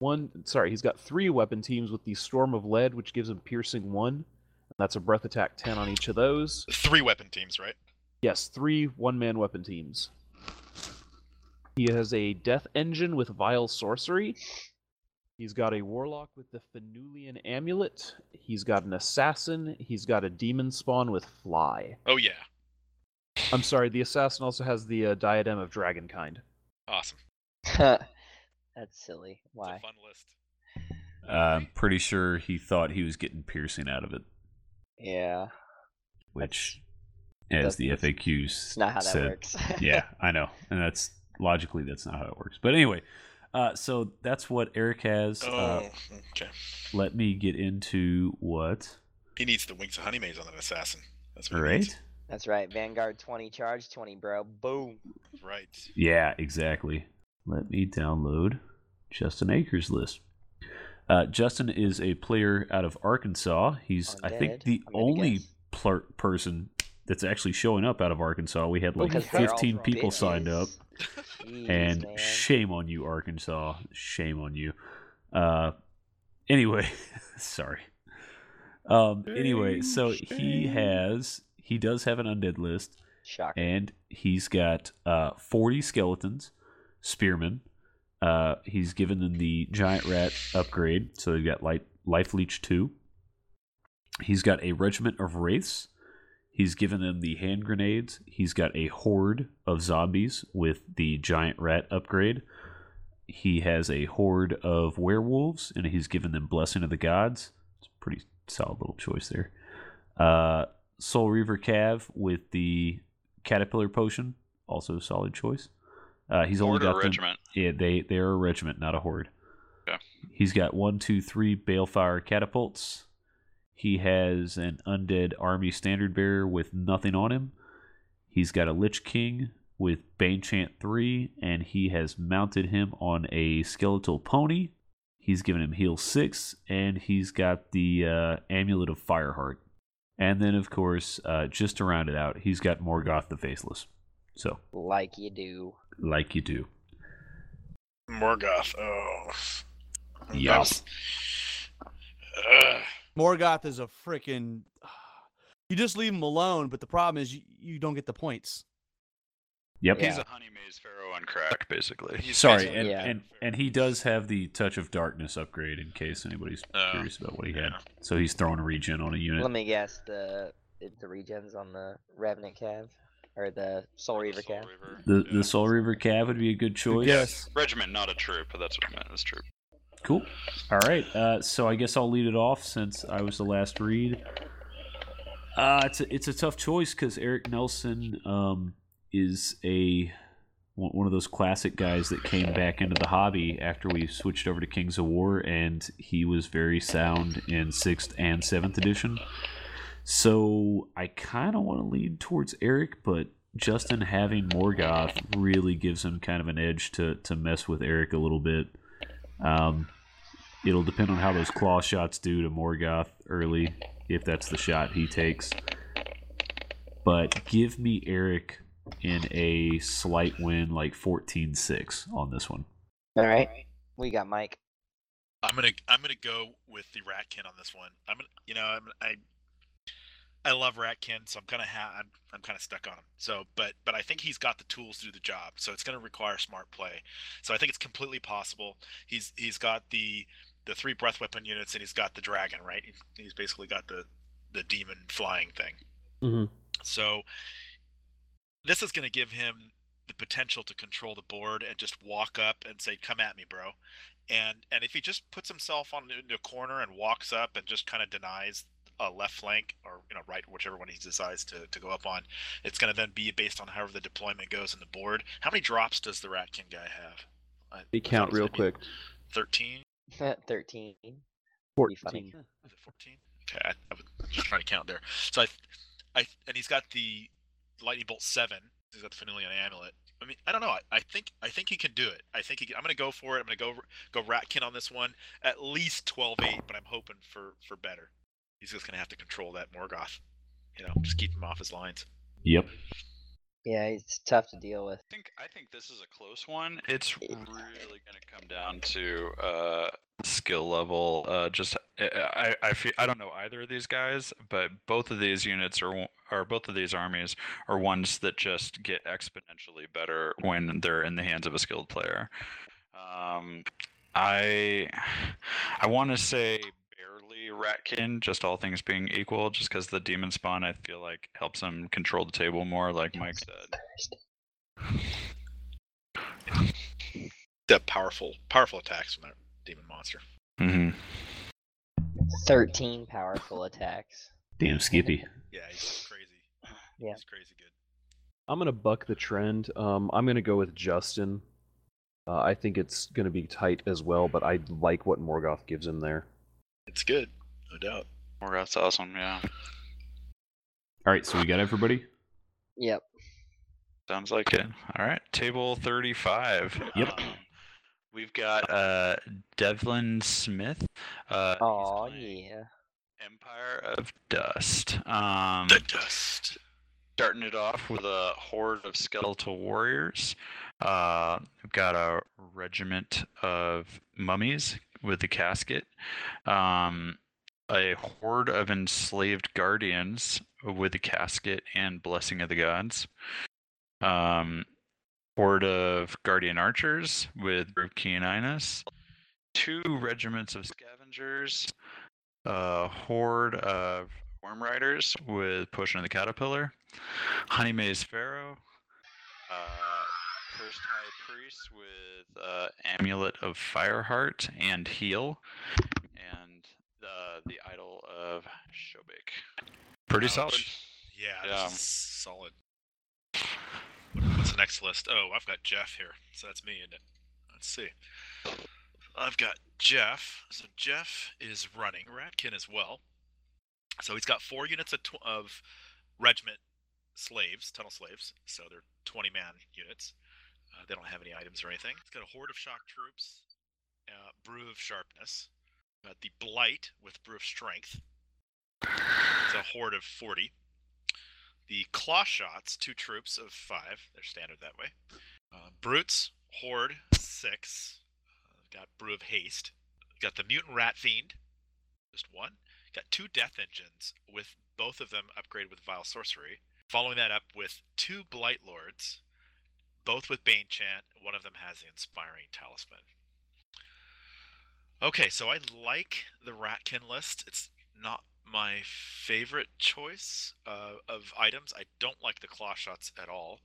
One, sorry, he's got three weapon teams with the storm of lead, which gives him piercing one. That's a breath attack 10 on each of those. Three weapon teams, right? Yes, three one man weapon teams. He has a death engine with vile sorcery. He's got a warlock with the Fenulian amulet. He's got an assassin. He's got a demon spawn with fly. Oh yeah, I'm sorry, the assassin also has the uh, diadem of dragonkind. awesome. <laughs> That's silly. It's Why? a fun list. Uh, I'm pretty sure he thought he was getting piercing out of it, Yeah, which, as the FAQs it's not how that said, works. <laughs> yeah, I know, and that's logically that's not how it works. But anyway, uh, so that's what Eric has. Oh, Uh, okay. let me get into what. He needs the wings of Honeymaze on an assassin. That's what right. That's right. Vanguard 20 charge 20, bro. Boom. Right. Yeah, exactly. Let me download Justin Akers' list. Uh, Justin is a player out of Arkansas. He's, I think, the only guess. pler- person that's actually showing up out of Arkansas. We had like Because 15 people signed up. Jeez, and man. shame on you, Arkansas. Shame on you. Uh, anyway, <laughs> sorry. Um, anyway, so he has he does have an undead list, Shocker. and he's got uh, 40 skeletons, spearmen. Uh, he's given them the giant rat upgrade, so they've got light, life leech two. He's got a regiment of wraiths. He's given them the hand grenades. He's got a horde of zombies with the giant rat upgrade. He has a horde of werewolves, and he's given them blessing of the gods. It's a pretty solid little choice there. Uh, Soul Reaver Cav with the caterpillar potion, also a solid choice. Uh, he's only Horde or got them- regiment. yeah, they they're a regiment, not a horde. Okay. He's got one, two, three balefire catapults. He has an undead army standard bearer with nothing on him. He's got a Lich King with Bane Chant 3, and he has mounted him on a skeletal pony. He's given him heal 6, and he's got the uh, Amulet of Fireheart. And then, of course, uh, just to round it out, he's got Mhorgoth the Faceless. So, like you do. Like you do. Mhorgoth. Oh. Yes. That's- Ugh. Mhorgoth is a freaking. <sighs> You just leave him alone, but the problem is you, you don't get the points. Yep. Yeah. He's a honey maze pharaoh on crack, basically. He's Sorry, basically- and, Yeah. and and he does have the touch of darkness upgrade in case anybody's Oh, curious about what he had. yeah. So he's throwing a regen on a unit. Let me guess the the regens on the Revenant Cav or the Soul Reaver Soul Cav. Reaver, the yeah. the Soul Reaver Cav would be a good choice. Yes. Regiment, not a troop, but that's what I meant. It's troop. Cool. All right. Uh, so I guess I'll lead it off since I was the last read. Uh, it's a, it's a tough choice because Eric Nelson um, is a one one of those classic guys that came back into the hobby after we switched over to Kings of War, and he was very sound in sixth and seventh edition. So I kind of want to lead towards Eric, but Justin having Mhorgoth really gives him kind of an edge to to mess with Eric a little bit. Um, it'll depend on how those claw shots do to Mhorgoth early, if that's the shot he takes. But give me Eric in a slight win, like 14 6 on this one. All right. We got Mike. I'm gonna I'm gonna go with the Ratkin on this one. I'm gonna you know I'm I I love Ratkin, so I'm kind of ha- I'm, I'm kind of stuck on him. So, but but I think he's got the tools to do the job. So it's going to require smart play. So I think it's completely possible. He's he's got the the three breath weapon units and he's got the dragon, right? He's basically got the the demon flying thing. Mhm. So this is going to give him the potential to control the board and just walk up and say, "Come at me, bro." And and if he just puts himself on a corner and walks up and just kind of denies a left flank or you know right whichever one he decides to, to go up on, it's going to then be based on however the deployment goes in the board. How many drops does the Ratkin guy have? I They count real quick. Thirteen. <laughs> 13. Fourteen. Is it 14? Okay, I, I was just trying to count there. So I, I, and he's got the lightning bolt seven. He's got the Fenulian amulet. I mean, I don't know. I, I think I think he can do it. I think he. Can, I'm going to go for it. I'm going to go go Ratkin on this one. At least 12-8, but I'm hoping for for better. He's just going to have to control that Mhorgoth. You know, just keep him off his lines. Yep. Yeah, it's tough to deal with. I think I think this is a close one. It's really going to come down to uh, skill level. Uh, just I I I, feel, I don't know either of these guys, but both of these units are one- or both of these armies are ones that just get exponentially better when they're in the hands of a skilled player. Um, I I want to say barely Ratkin, just all things being equal, just because the demon spawn I feel like helps him control the table more, like Mike said. The powerful powerful attacks from that demon monster. hmm 13 powerful attacks. Damn Skippy. Yeah, he's crazy. <sighs> Yeah. He's crazy good. I'm gonna buck the trend. Um, I'm gonna go with Justin. Uh, I think it's gonna be tight as well, but I like what Mhorgoth gives him there. It's good, no doubt. Mhorgoth's awesome, yeah. All right, so we got everybody. Yep. Sounds like it. All right, table 35. Yep. Um, we've got uh, Devlin Smith. Uh, Oh yeah. Empire of Dust. Um, The dust. starting it off with a horde of skeletal warriors. Uh, we've got a regiment of mummies with the casket. Um, a horde of enslaved guardians with the casket and blessing of the gods. Um, horde of guardian archers with Rukeeninus. Two regiments of scavengers. A horde of worm riders with Potion of the Caterpillar. Honeymaze Pharaoh, uh, Cursed High Priest with uh, Amulet of Fireheart and Heal, and uh, the Idol of Shobek. Pretty Ouch. solid. Yeah, Yeah. this is solid. What's the next list? Oh, I've got Jeff here. So that's me, isn't it? Let's see. I've got Jeff. So Jeff is running Ratkin as well. So he's got four units of, tw- of regiment slaves, tunnel slaves. So they're 20 man units. Uh, they don't have any items or anything. It's got a horde of shock troops, uh, brew of sharpness, got the blight with brew of strength. It's a horde of 40. The claw shots, two troops of five. They're standard that way. Uh, brutes, horde, six. Uh, got brew of haste. Got the mutant rat fiend, just one. Got two death engines with both of them upgraded with vile sorcery. Following that up with two blight lords, both with bane chant. One of them has the inspiring talisman. Okay, so I like the Ratkin list. It's not my favorite choice uh, of items. I don't like the claw shots at all,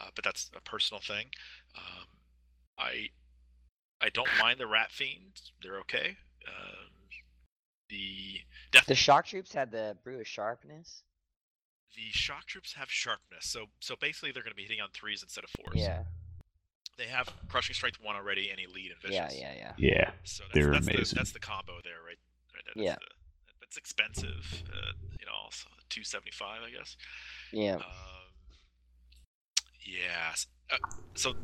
uh, but that's a personal thing. Um, I I don't mind the rat fiends; they're okay. Um, the death The shock troops had the brew of sharpness. The shock troops have sharpness, so so basically they're going to be hitting on threes instead of fours. Yeah. They have crushing strength one already, and elite and Yeah, vicious. yeah, yeah. Yeah. So that's, They're that's amazing. The, that's the combo there, right? right there. Yeah. That's the, it's expensive, uh, you know, also two seventy five, I guess. Yeah. Um, yeah. s- Uh, so,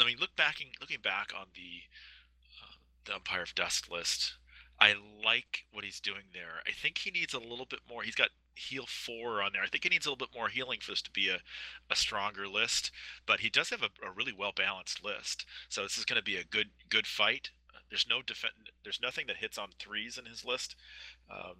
I mean, look back, looking back on the uh, the Empire of Dust list, I like what he's doing there. I think he needs a little bit more. He's got heal four on there. I think he needs a little bit more healing for this to be a, a stronger list. But he does have a, a really well balanced list. So this is going to be a good good fight. Uh, There's no defend. There's nothing that hits on threes in his list. Um,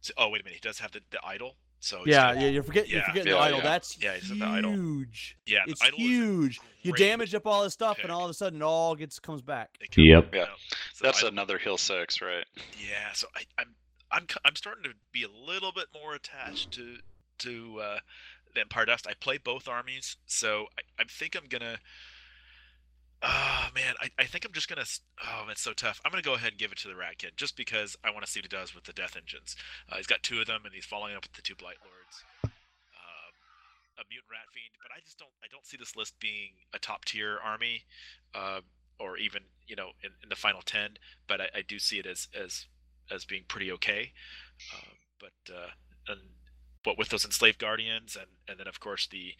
so- oh wait a minute, he does have the, the idol. So he's Yeah, got- yeah, you're forgetting you're forgetting yeah, the idol. yeah. That's Yeah, he's got the idol. huge. yeah, It's idol huge. You damage up all this stuff, pick. and all of a sudden it all gets comes back. Yep. Yeah. so That's I- another heal six, right? Yeah, so I, I'm I'm I'm starting to be a little bit more attached to to uh, the Empire Dust. I play both armies, so I, I think I'm gonna. Oh man, I, I think I'm just gonna. Oh, it's so tough. I'm gonna go ahead and give it to the Ratkin just because I want to see what he does with the Death Engines. Uh, he's got two of them, and he's following up with the two Blight Lords, um, a Mutant Rat Fiend. But I just don't. I don't see this list being a top tier army, uh, or even you know in, in the final ten. But I, I do see it as as as being pretty okay. Um, but uh, and what with those enslaved guardians and and then of course the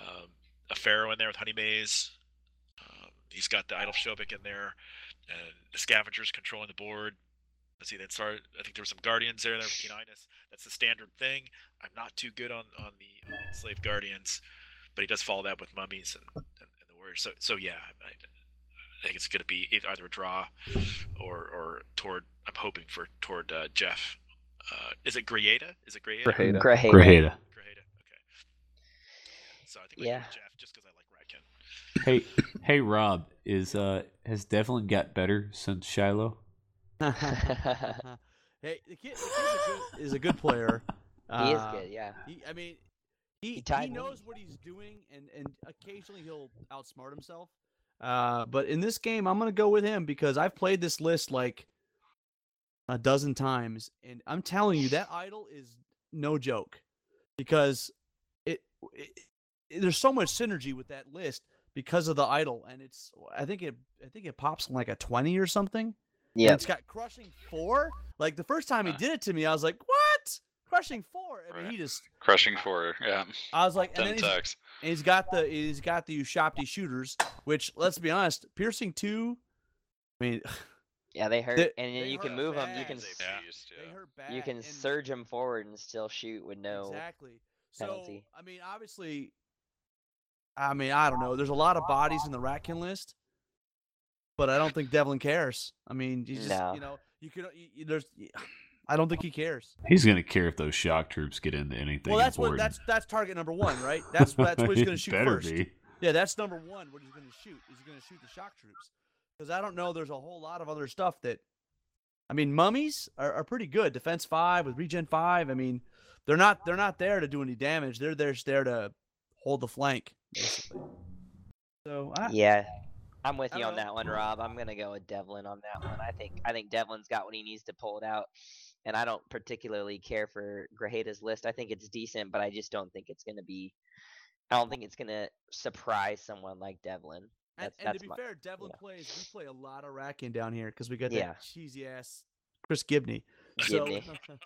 um, a pharaoh in there with Honeymaze. Um, he's got the idol Shobik in there, and the scavengers controlling the board. Let's see, then started. I think there were some guardians there. There with. That's the standard thing. I'm not too good on on the, the enslaved guardians, but he does follow that with mummies and, and, and the warriors. So so yeah, I, I think it's going to be either a draw or or toward. I'm hoping for toward uh, Jeff. Uh, is it Grieta? Is it Grieta? Grajeda. Grajeda. Grajeda. Grieta. Okay. So I think we Yeah. yeah. Jeff just because I like Ratkin. Hey, hey, Rob, is uh has Devlin got better since Shiloh? <laughs> hey, the kid, the kid is, a good, is a good player. <laughs> he is Uh, good, yeah. He, I mean, he, He he, knows what he's doing, and, and occasionally he'll outsmart himself. Uh, but in this game, I'm gonna go with him because I've played this list like a dozen times, and I'm telling you that idol is no joke because it, it, there's so much synergy with that list because of the idol, and it's I think it I think it pops in like a 20 or something. Yeah. it's got crushing four. Like the first time he did it to me, I was like, "What? Crushing four? I mean, Right. he just. Crushing four, yeah. I was like, and then he's, attacks. and he's got the he's got the Ushabti shooters, which let's be honest, piercing two. I mean, <laughs> Yeah, they hurt, They- and then they you can hurt move them. You bad. can He's s- a Yeah. they yeah. hurt bad. you can and- surge them forward and still shoot with no. exactly. So. I mean, obviously, I mean, I don't know. There's a lot of bodies in the Ratkin list, but I don't think Devlin cares. I mean, he's just No. you know you could you, you- there's. I don't think he cares. He's gonna care if those shock troops get into anything well, that's what that's that's target number one, right? <laughs> That's that's what he's going to shoot better first. Be. Yeah, that's number one. What he's going to shoot is he's going to shoot the shock troops. Because I don't know, there's a whole lot of other stuff that, I mean, mummies are, are pretty good. Defense five with regen five. I mean, they're not they're not there to do any damage. They're there just there to hold the flank, basically. So I, Yeah, I'm with you on know. that one, Rob. I'm gonna go with Devlin on that one. I think I think Devlin's got what he needs to pull it out, and I don't particularly care for Grajeda's list. I think it's decent, but I just don't think it's gonna be. I don't think it's gonna surprise someone like Devlin. and, That's and that's to be my. fair, Devlin yeah. plays. We play a lot of Ratkin down here because we got Yeah. that cheesy ass Chris Gibney. Gibney. So,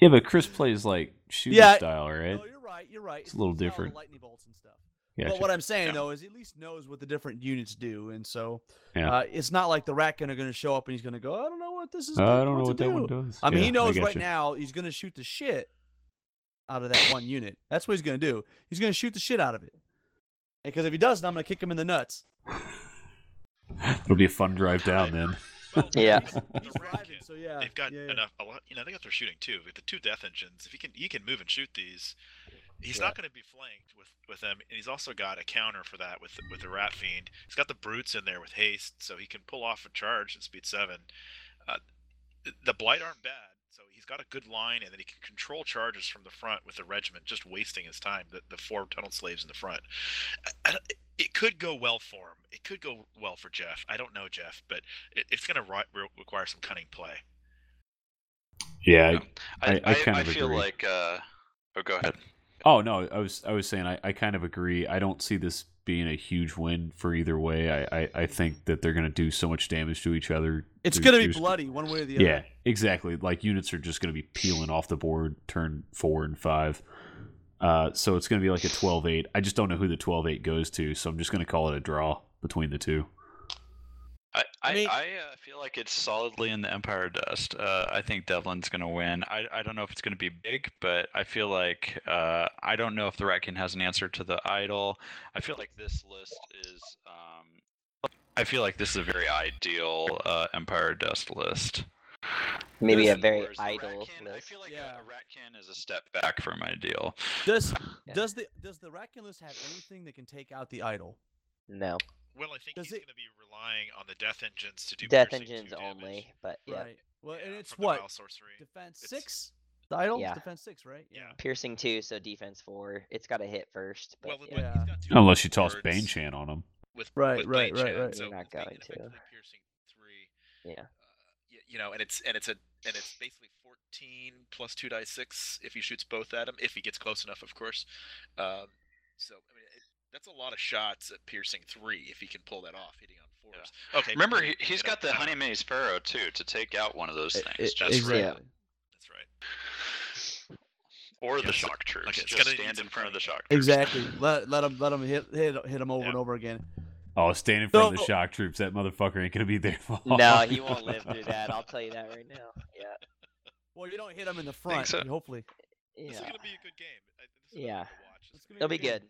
Yeah, but Chris <laughs> plays like shooter Yeah, style, right? No, you're right. You're right. It's a little different. Lightning bolts and stuff. Yeah. But what I'm saying Yeah. though is he at least knows what the different units do, and so Yeah. uh, it's not like the Ratkin are going to show up and he's going to go, I don't know what this is. I don't know to what that do." one does. I mean, Yeah, he knows right you. now he's going to shoot the shit out of that one unit. That's what he's going to do. He's going to shoot the shit out of it. Because if he doesn't, I'm going to kick him in the nuts. <laughs> It'll be a fun drive down then. Well, <laughs> Yeah. he's- <laughs> He's driving, so yeah. They've got yeah, yeah. enough. A lot. You know, they got their shooting too. With the two death engines, if he can, he can move and shoot these. He's Yeah. not going to be flanked with with them, and he's also got a counter for that with with the rat fiend. He's got the brutes in there with haste, so he can pull off a charge at speed seven. Uh, the blight aren't bad, so he's got a good line, and then he can control charges from the front with the regiment, just wasting his time. The the four tunnel slaves in the front. I- I- it could go well for him. It could go well for Jeff. I don't know Jeff, but it, it's going to ri- re- require some cunning play. Yeah. Yeah. I, I- I kind of feel agree. like. Uh, oh, go ahead. Oh no, I was I was saying I, I kind of agree. I don't see this being a huge win for either way. I, I, I think that they're gonna do so much damage to each other. It's going to be bloody one way or the other. Yeah, exactly. Like units are just gonna be peeling off the board turn four and five. Uh, so it's gonna be like a 12-8. I just don't know who the 12-8 goes to, so I'm just gonna call it a draw between the two. I I, I mean- I uh, feel like it's solidly in the Empire Dust. Uh, I think Devlin's gonna win. I, I don't know if it's gonna be big, but I feel like uh, I don't know if the Ratkin has an answer to the idol. I feel like this list is. Um, I feel like this is a very ideal uh, Empire Dust list. Maybe a very Whereas the idle Ratkin, I feel like Yeah. a, a Ratkin is a step back from ideal. Does Yeah. does the does the Ratkin list have anything that can take out the idol? No, Well, I think Does he's it- going to be relying on the death engines to do death piercing two engines only. But yeah, Right. Well, and it's what sorcery. defense It's- six. The idol Yeah. defense six, right? Yeah. piercing two, so defense four. It's got to hit first. But Well, yeah. but he's got two Unless you toss Bane Chant on him. with Right, with right, Blade right, Chan, right. So You're not going to. effectively piercing three. Yeah. Uh, you know, and it's and it's a and it's basically 14 plus two die six if he shoots both at him, if he gets close enough, of course. Um, so I mean, it, that's a lot of shots at piercing three if he can pull that off, hitting on fours. Okay. Remember, but, he, has got the Honeymaze Pharaoh too to take out one of those things. I- just That's for- right. Yeah. That's right. Or Okay, the shock troops. okay, it's just gonna stand in front of the shock troops. Exactly. let let him let him hit hit hit him over Yeah. and over again. Oh, stand in front of the shock troops. That motherfucker ain't gonna be there. for No, he won't live through that. I'll tell you that right now. Yeah. Well, you don't hit him in the front. so. Hopefully. This is going to be a good game. I- This is Yeah. fun watch. It's gonna It'll be a game. good.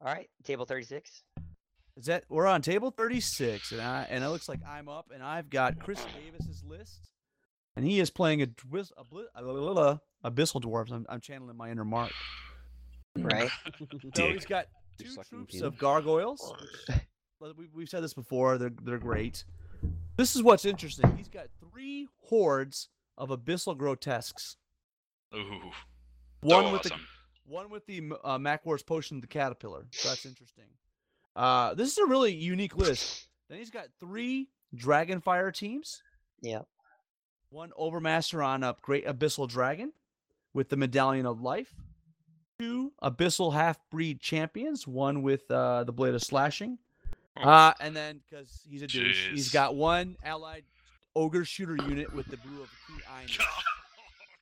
All right, table 36. Is that we're on table 36 and I and it looks like I'm up and I've got Chris Davis's list and he is playing a, dwiz, a, bli- a, la- la- la- abyssal dwarves. I'm, I'm channeling my inner Mark. Right? <laughs> So he's got two troops peanut. of gargoyles. <laughs> which- we, we've said this before. They're they're great. This is what's interesting. He's got three hordes of abyssal grotesques. Ooh. One So with the awesome. One with the uh, Macwar's potion the caterpillar. So that's interesting. Uh, this is a really unique list. Then he's got three Dragonfire teams. Yeah. One Overmaster on a Great Abyssal Dragon with the Medallion of Life. Two Abyssal Half Breed Champions. One with uh, the Blade of Slashing. Uh, and then, because he's a douche, he's Jeez. got one Allied Ogre Shooter unit with the Brew of the Key Iron. <laughs>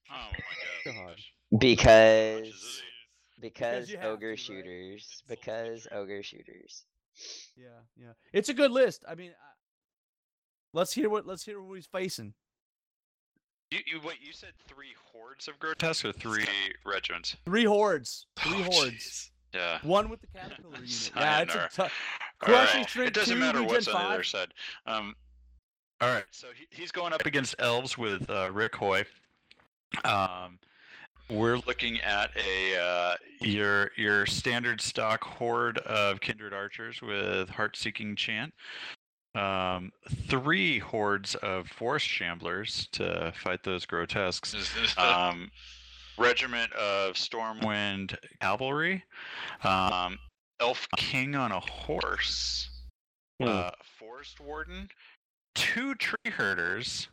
Oh my <laughs> god. God. Because because you have to, ogre right? shooters. Because ogre shooters. Yeah, yeah. It's a good list. I mean, uh, let's hear what let's hear what he's facing. You, you wait. You said three hordes of grotesque or three regiments? Three hordes. Three Oh, hordes. jeez. Yeah. One with the caterpillar <laughs> unit. Yeah, it's a tough. All right. Crushing Strength It doesn't 2, matter Regen what's on the other side. Um, all right. So he, he's going up against elves with uh, Rick Hoy. Um, we're looking at a uh, your your standard stock horde of kindred archers with heart-seeking chant. Um, three hordes of forest shamblers to fight those grotesques <laughs> um, regiment of Stormwind cavalry, um, elf king on a horse, Hmm. uh, forest warden, two tree herders,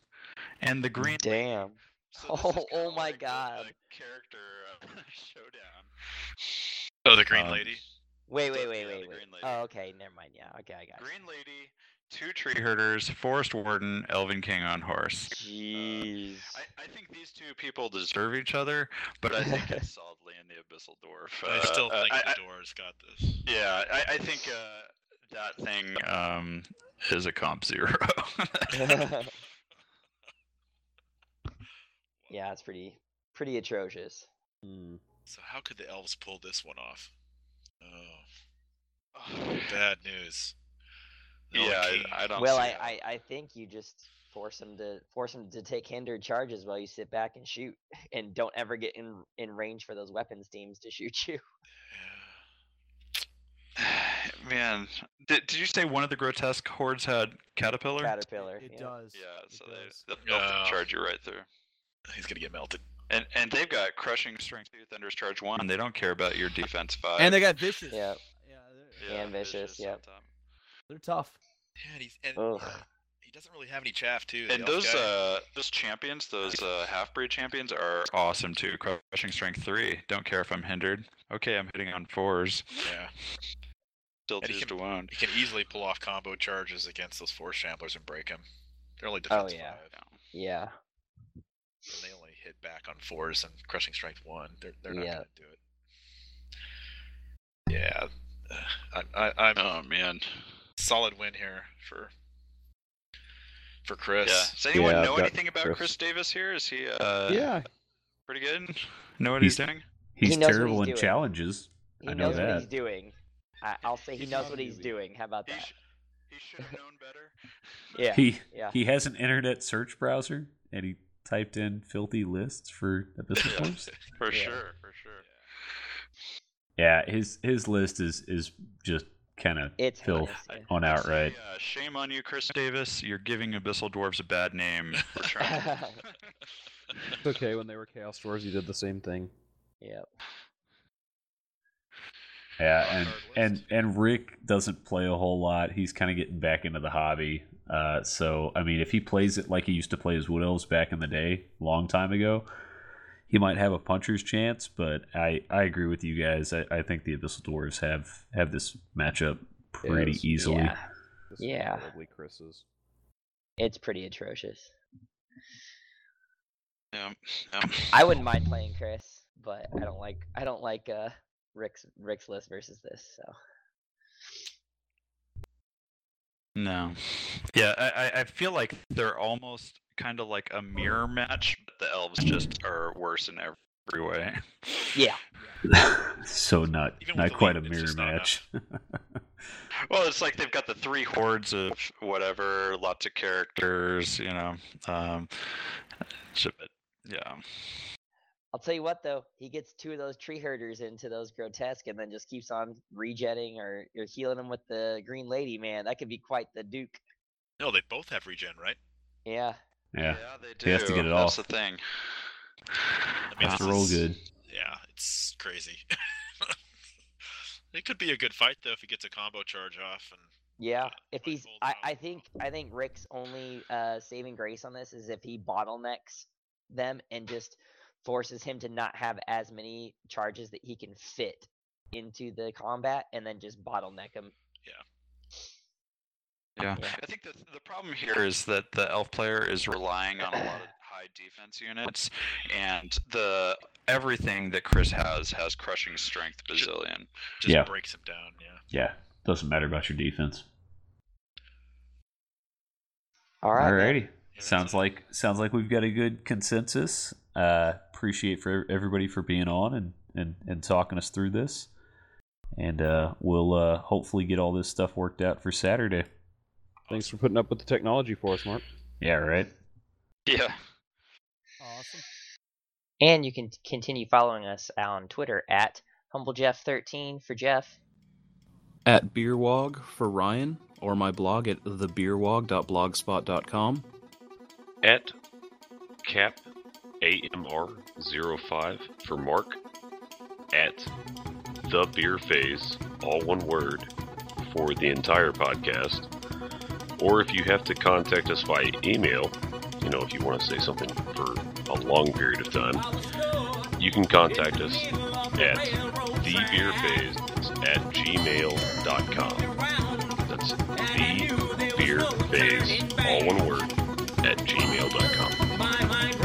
and the green. Lady. Damn. So Oh, oh my like the, uh, God. character uh, <laughs> showdown. Oh, the Green Um, Lady. Wait, wait, wait, wait, wait. Oh, okay. Never mind. Yeah. Okay, I got you. Green lady, two tree herders, forest warden, elven king on horse. Jeez. I, I think these two people deserve each other, but I think it's <laughs> solidly in the Abyssal Dwarf. I Uh, still uh, think I, the I- doors got this. Yeah, I, I think uh, that thing um, is a comp zero. <laughs> yeah, it's pretty pretty atrocious. Hmm. So how could the elves pull this one off? Oh, <sighs> <sighs> bad news. The Elven yeah, I, I don't. Well, see I. I I think you just force them to force them to take hindered charges while you sit back and shoot, <laughs> and don't ever get in in range for those weapons teams to shoot you. <sighs> Man, did, did you say one of the grotesque hordes had caterpillar? Caterpillar. It yeah. does. Yeah, so does. they they'll, they'll Oh. charge you right through. He's gonna get melted. And and they've got crushing strength two thunder's charge one. And they don't care about your defense five. And they got vicious. Yeah. Yeah, they're, and vicious, on yep. top. they're tough. Yeah, and he's and Ugh. he doesn't really have any chaff too. And those guy. uh those champions, those uh half breed champions are awesome too. Crushing strength three. Don't care if I'm hindered. Okay, I'm hitting on fours. yeah, Still And he can- to wound. he can easily pull off combo charges against those four shamblers and break them. They're only Oh, defense yeah. five, Yeah. And they only hit back on fours and crushing strength one. They're they're not Yeah. gonna do it. Yeah, uh, I, I, I'm Oh man. solid win here for for Chris. Yeah. Does anyone Yeah, know anything about Chris. Chris Davis here? Is he uh yeah, pretty good? Know what he's, He's- doing? He's He terrible he's in doing. challenges. He I know knows what that. he's doing. I, I'll say he He's knows what he's newbie. doing. How about He, that? sh- He should have known better. <laughs> Yeah. He yeah. he has an internet search browser, and he typed in filthy lists for Abyssal Yeah, Dwarfs. <laughs> for Yeah. sure, for sure. Yeah, his his list is is just kind of It's filth heinous, on outright. say, uh, shame on you, Chris Davis. You're giving Abyssal Dwarves a bad name <laughs> for trying. <laughs> It's okay. When they were Chaos Dwarves, you did the same thing. Yep. Yeah, and and and Rick doesn't play a whole lot. He's kind of getting back into the hobby. Uh, so I mean, if he plays it like he used to play his Wood Elves back in the day, long time ago, he might have a puncher's chance. But I I agree with you guys. I, I think the Abyssal Dwarves have have this matchup pretty Yes. easily. Yeah. This Yeah. Probably Chris's. It's pretty atrocious. yeah, yeah. I wouldn't mind playing Chris, but I don't like I don't like uh Rick's Rick's list versus this. So No. Yeah, I, I- I feel like they're almost kind of like a mirror match, but the elves just are worse in every way. yeah, <laughs> so not Even not with quite a mirror match. <laughs> Well, it's like they've got the three hordes of whatever, lots of characters, you know. Um, so- but yeah. I'll tell you what though, he gets two of those tree herders into those grotesque, and then just keeps on rejetting or you're healing them with the green lady. Man, that could be quite the duke. No, they both have regen, right? Yeah, yeah, yeah they He has to get it That's off. the thing. I mean, has this to roll good. Yeah, it's crazy. <laughs> it could be a good fight though if he gets a combo charge off and yeah. Uh, If he's, I. I think, I think Rick's only uh saving grace on this is if he bottlenecks them and just forces him to not have as many charges that he can fit into the combat, and then just bottleneck him. Yeah. Yeah. I think the the problem here is that the elf player is relying on a lot of <clears throat> high defense units, and the everything that Chris has has crushing strength bazillion. just Yeah. breaks him down. Yeah. Yeah, doesn't matter about your defense. All right. man. Alrighty. Yeah, that's sounds it. like sounds like we've got a good consensus. Uh, appreciate for everybody for being on and, and, and talking us through this. And uh, we'll uh, hopefully get all this stuff worked out for Saturday. Thanks for putting up with the technology for us, Mark. Yeah, right. Yeah. Awesome. And you can continue following us on Twitter at HumbleJeff13 for Jeff. At Beerwog for Ryan, or my blog at thebeerwog.blogspot.com. at cap AMR05 for Mark at the beer phase, all one word, for the entire podcast. Or if you have to contact us via email, you know, if you want to say something for a long period of time, you can contact us at thebeerphase at gmail.com. That's the beer phase, all one word, at gmail.com.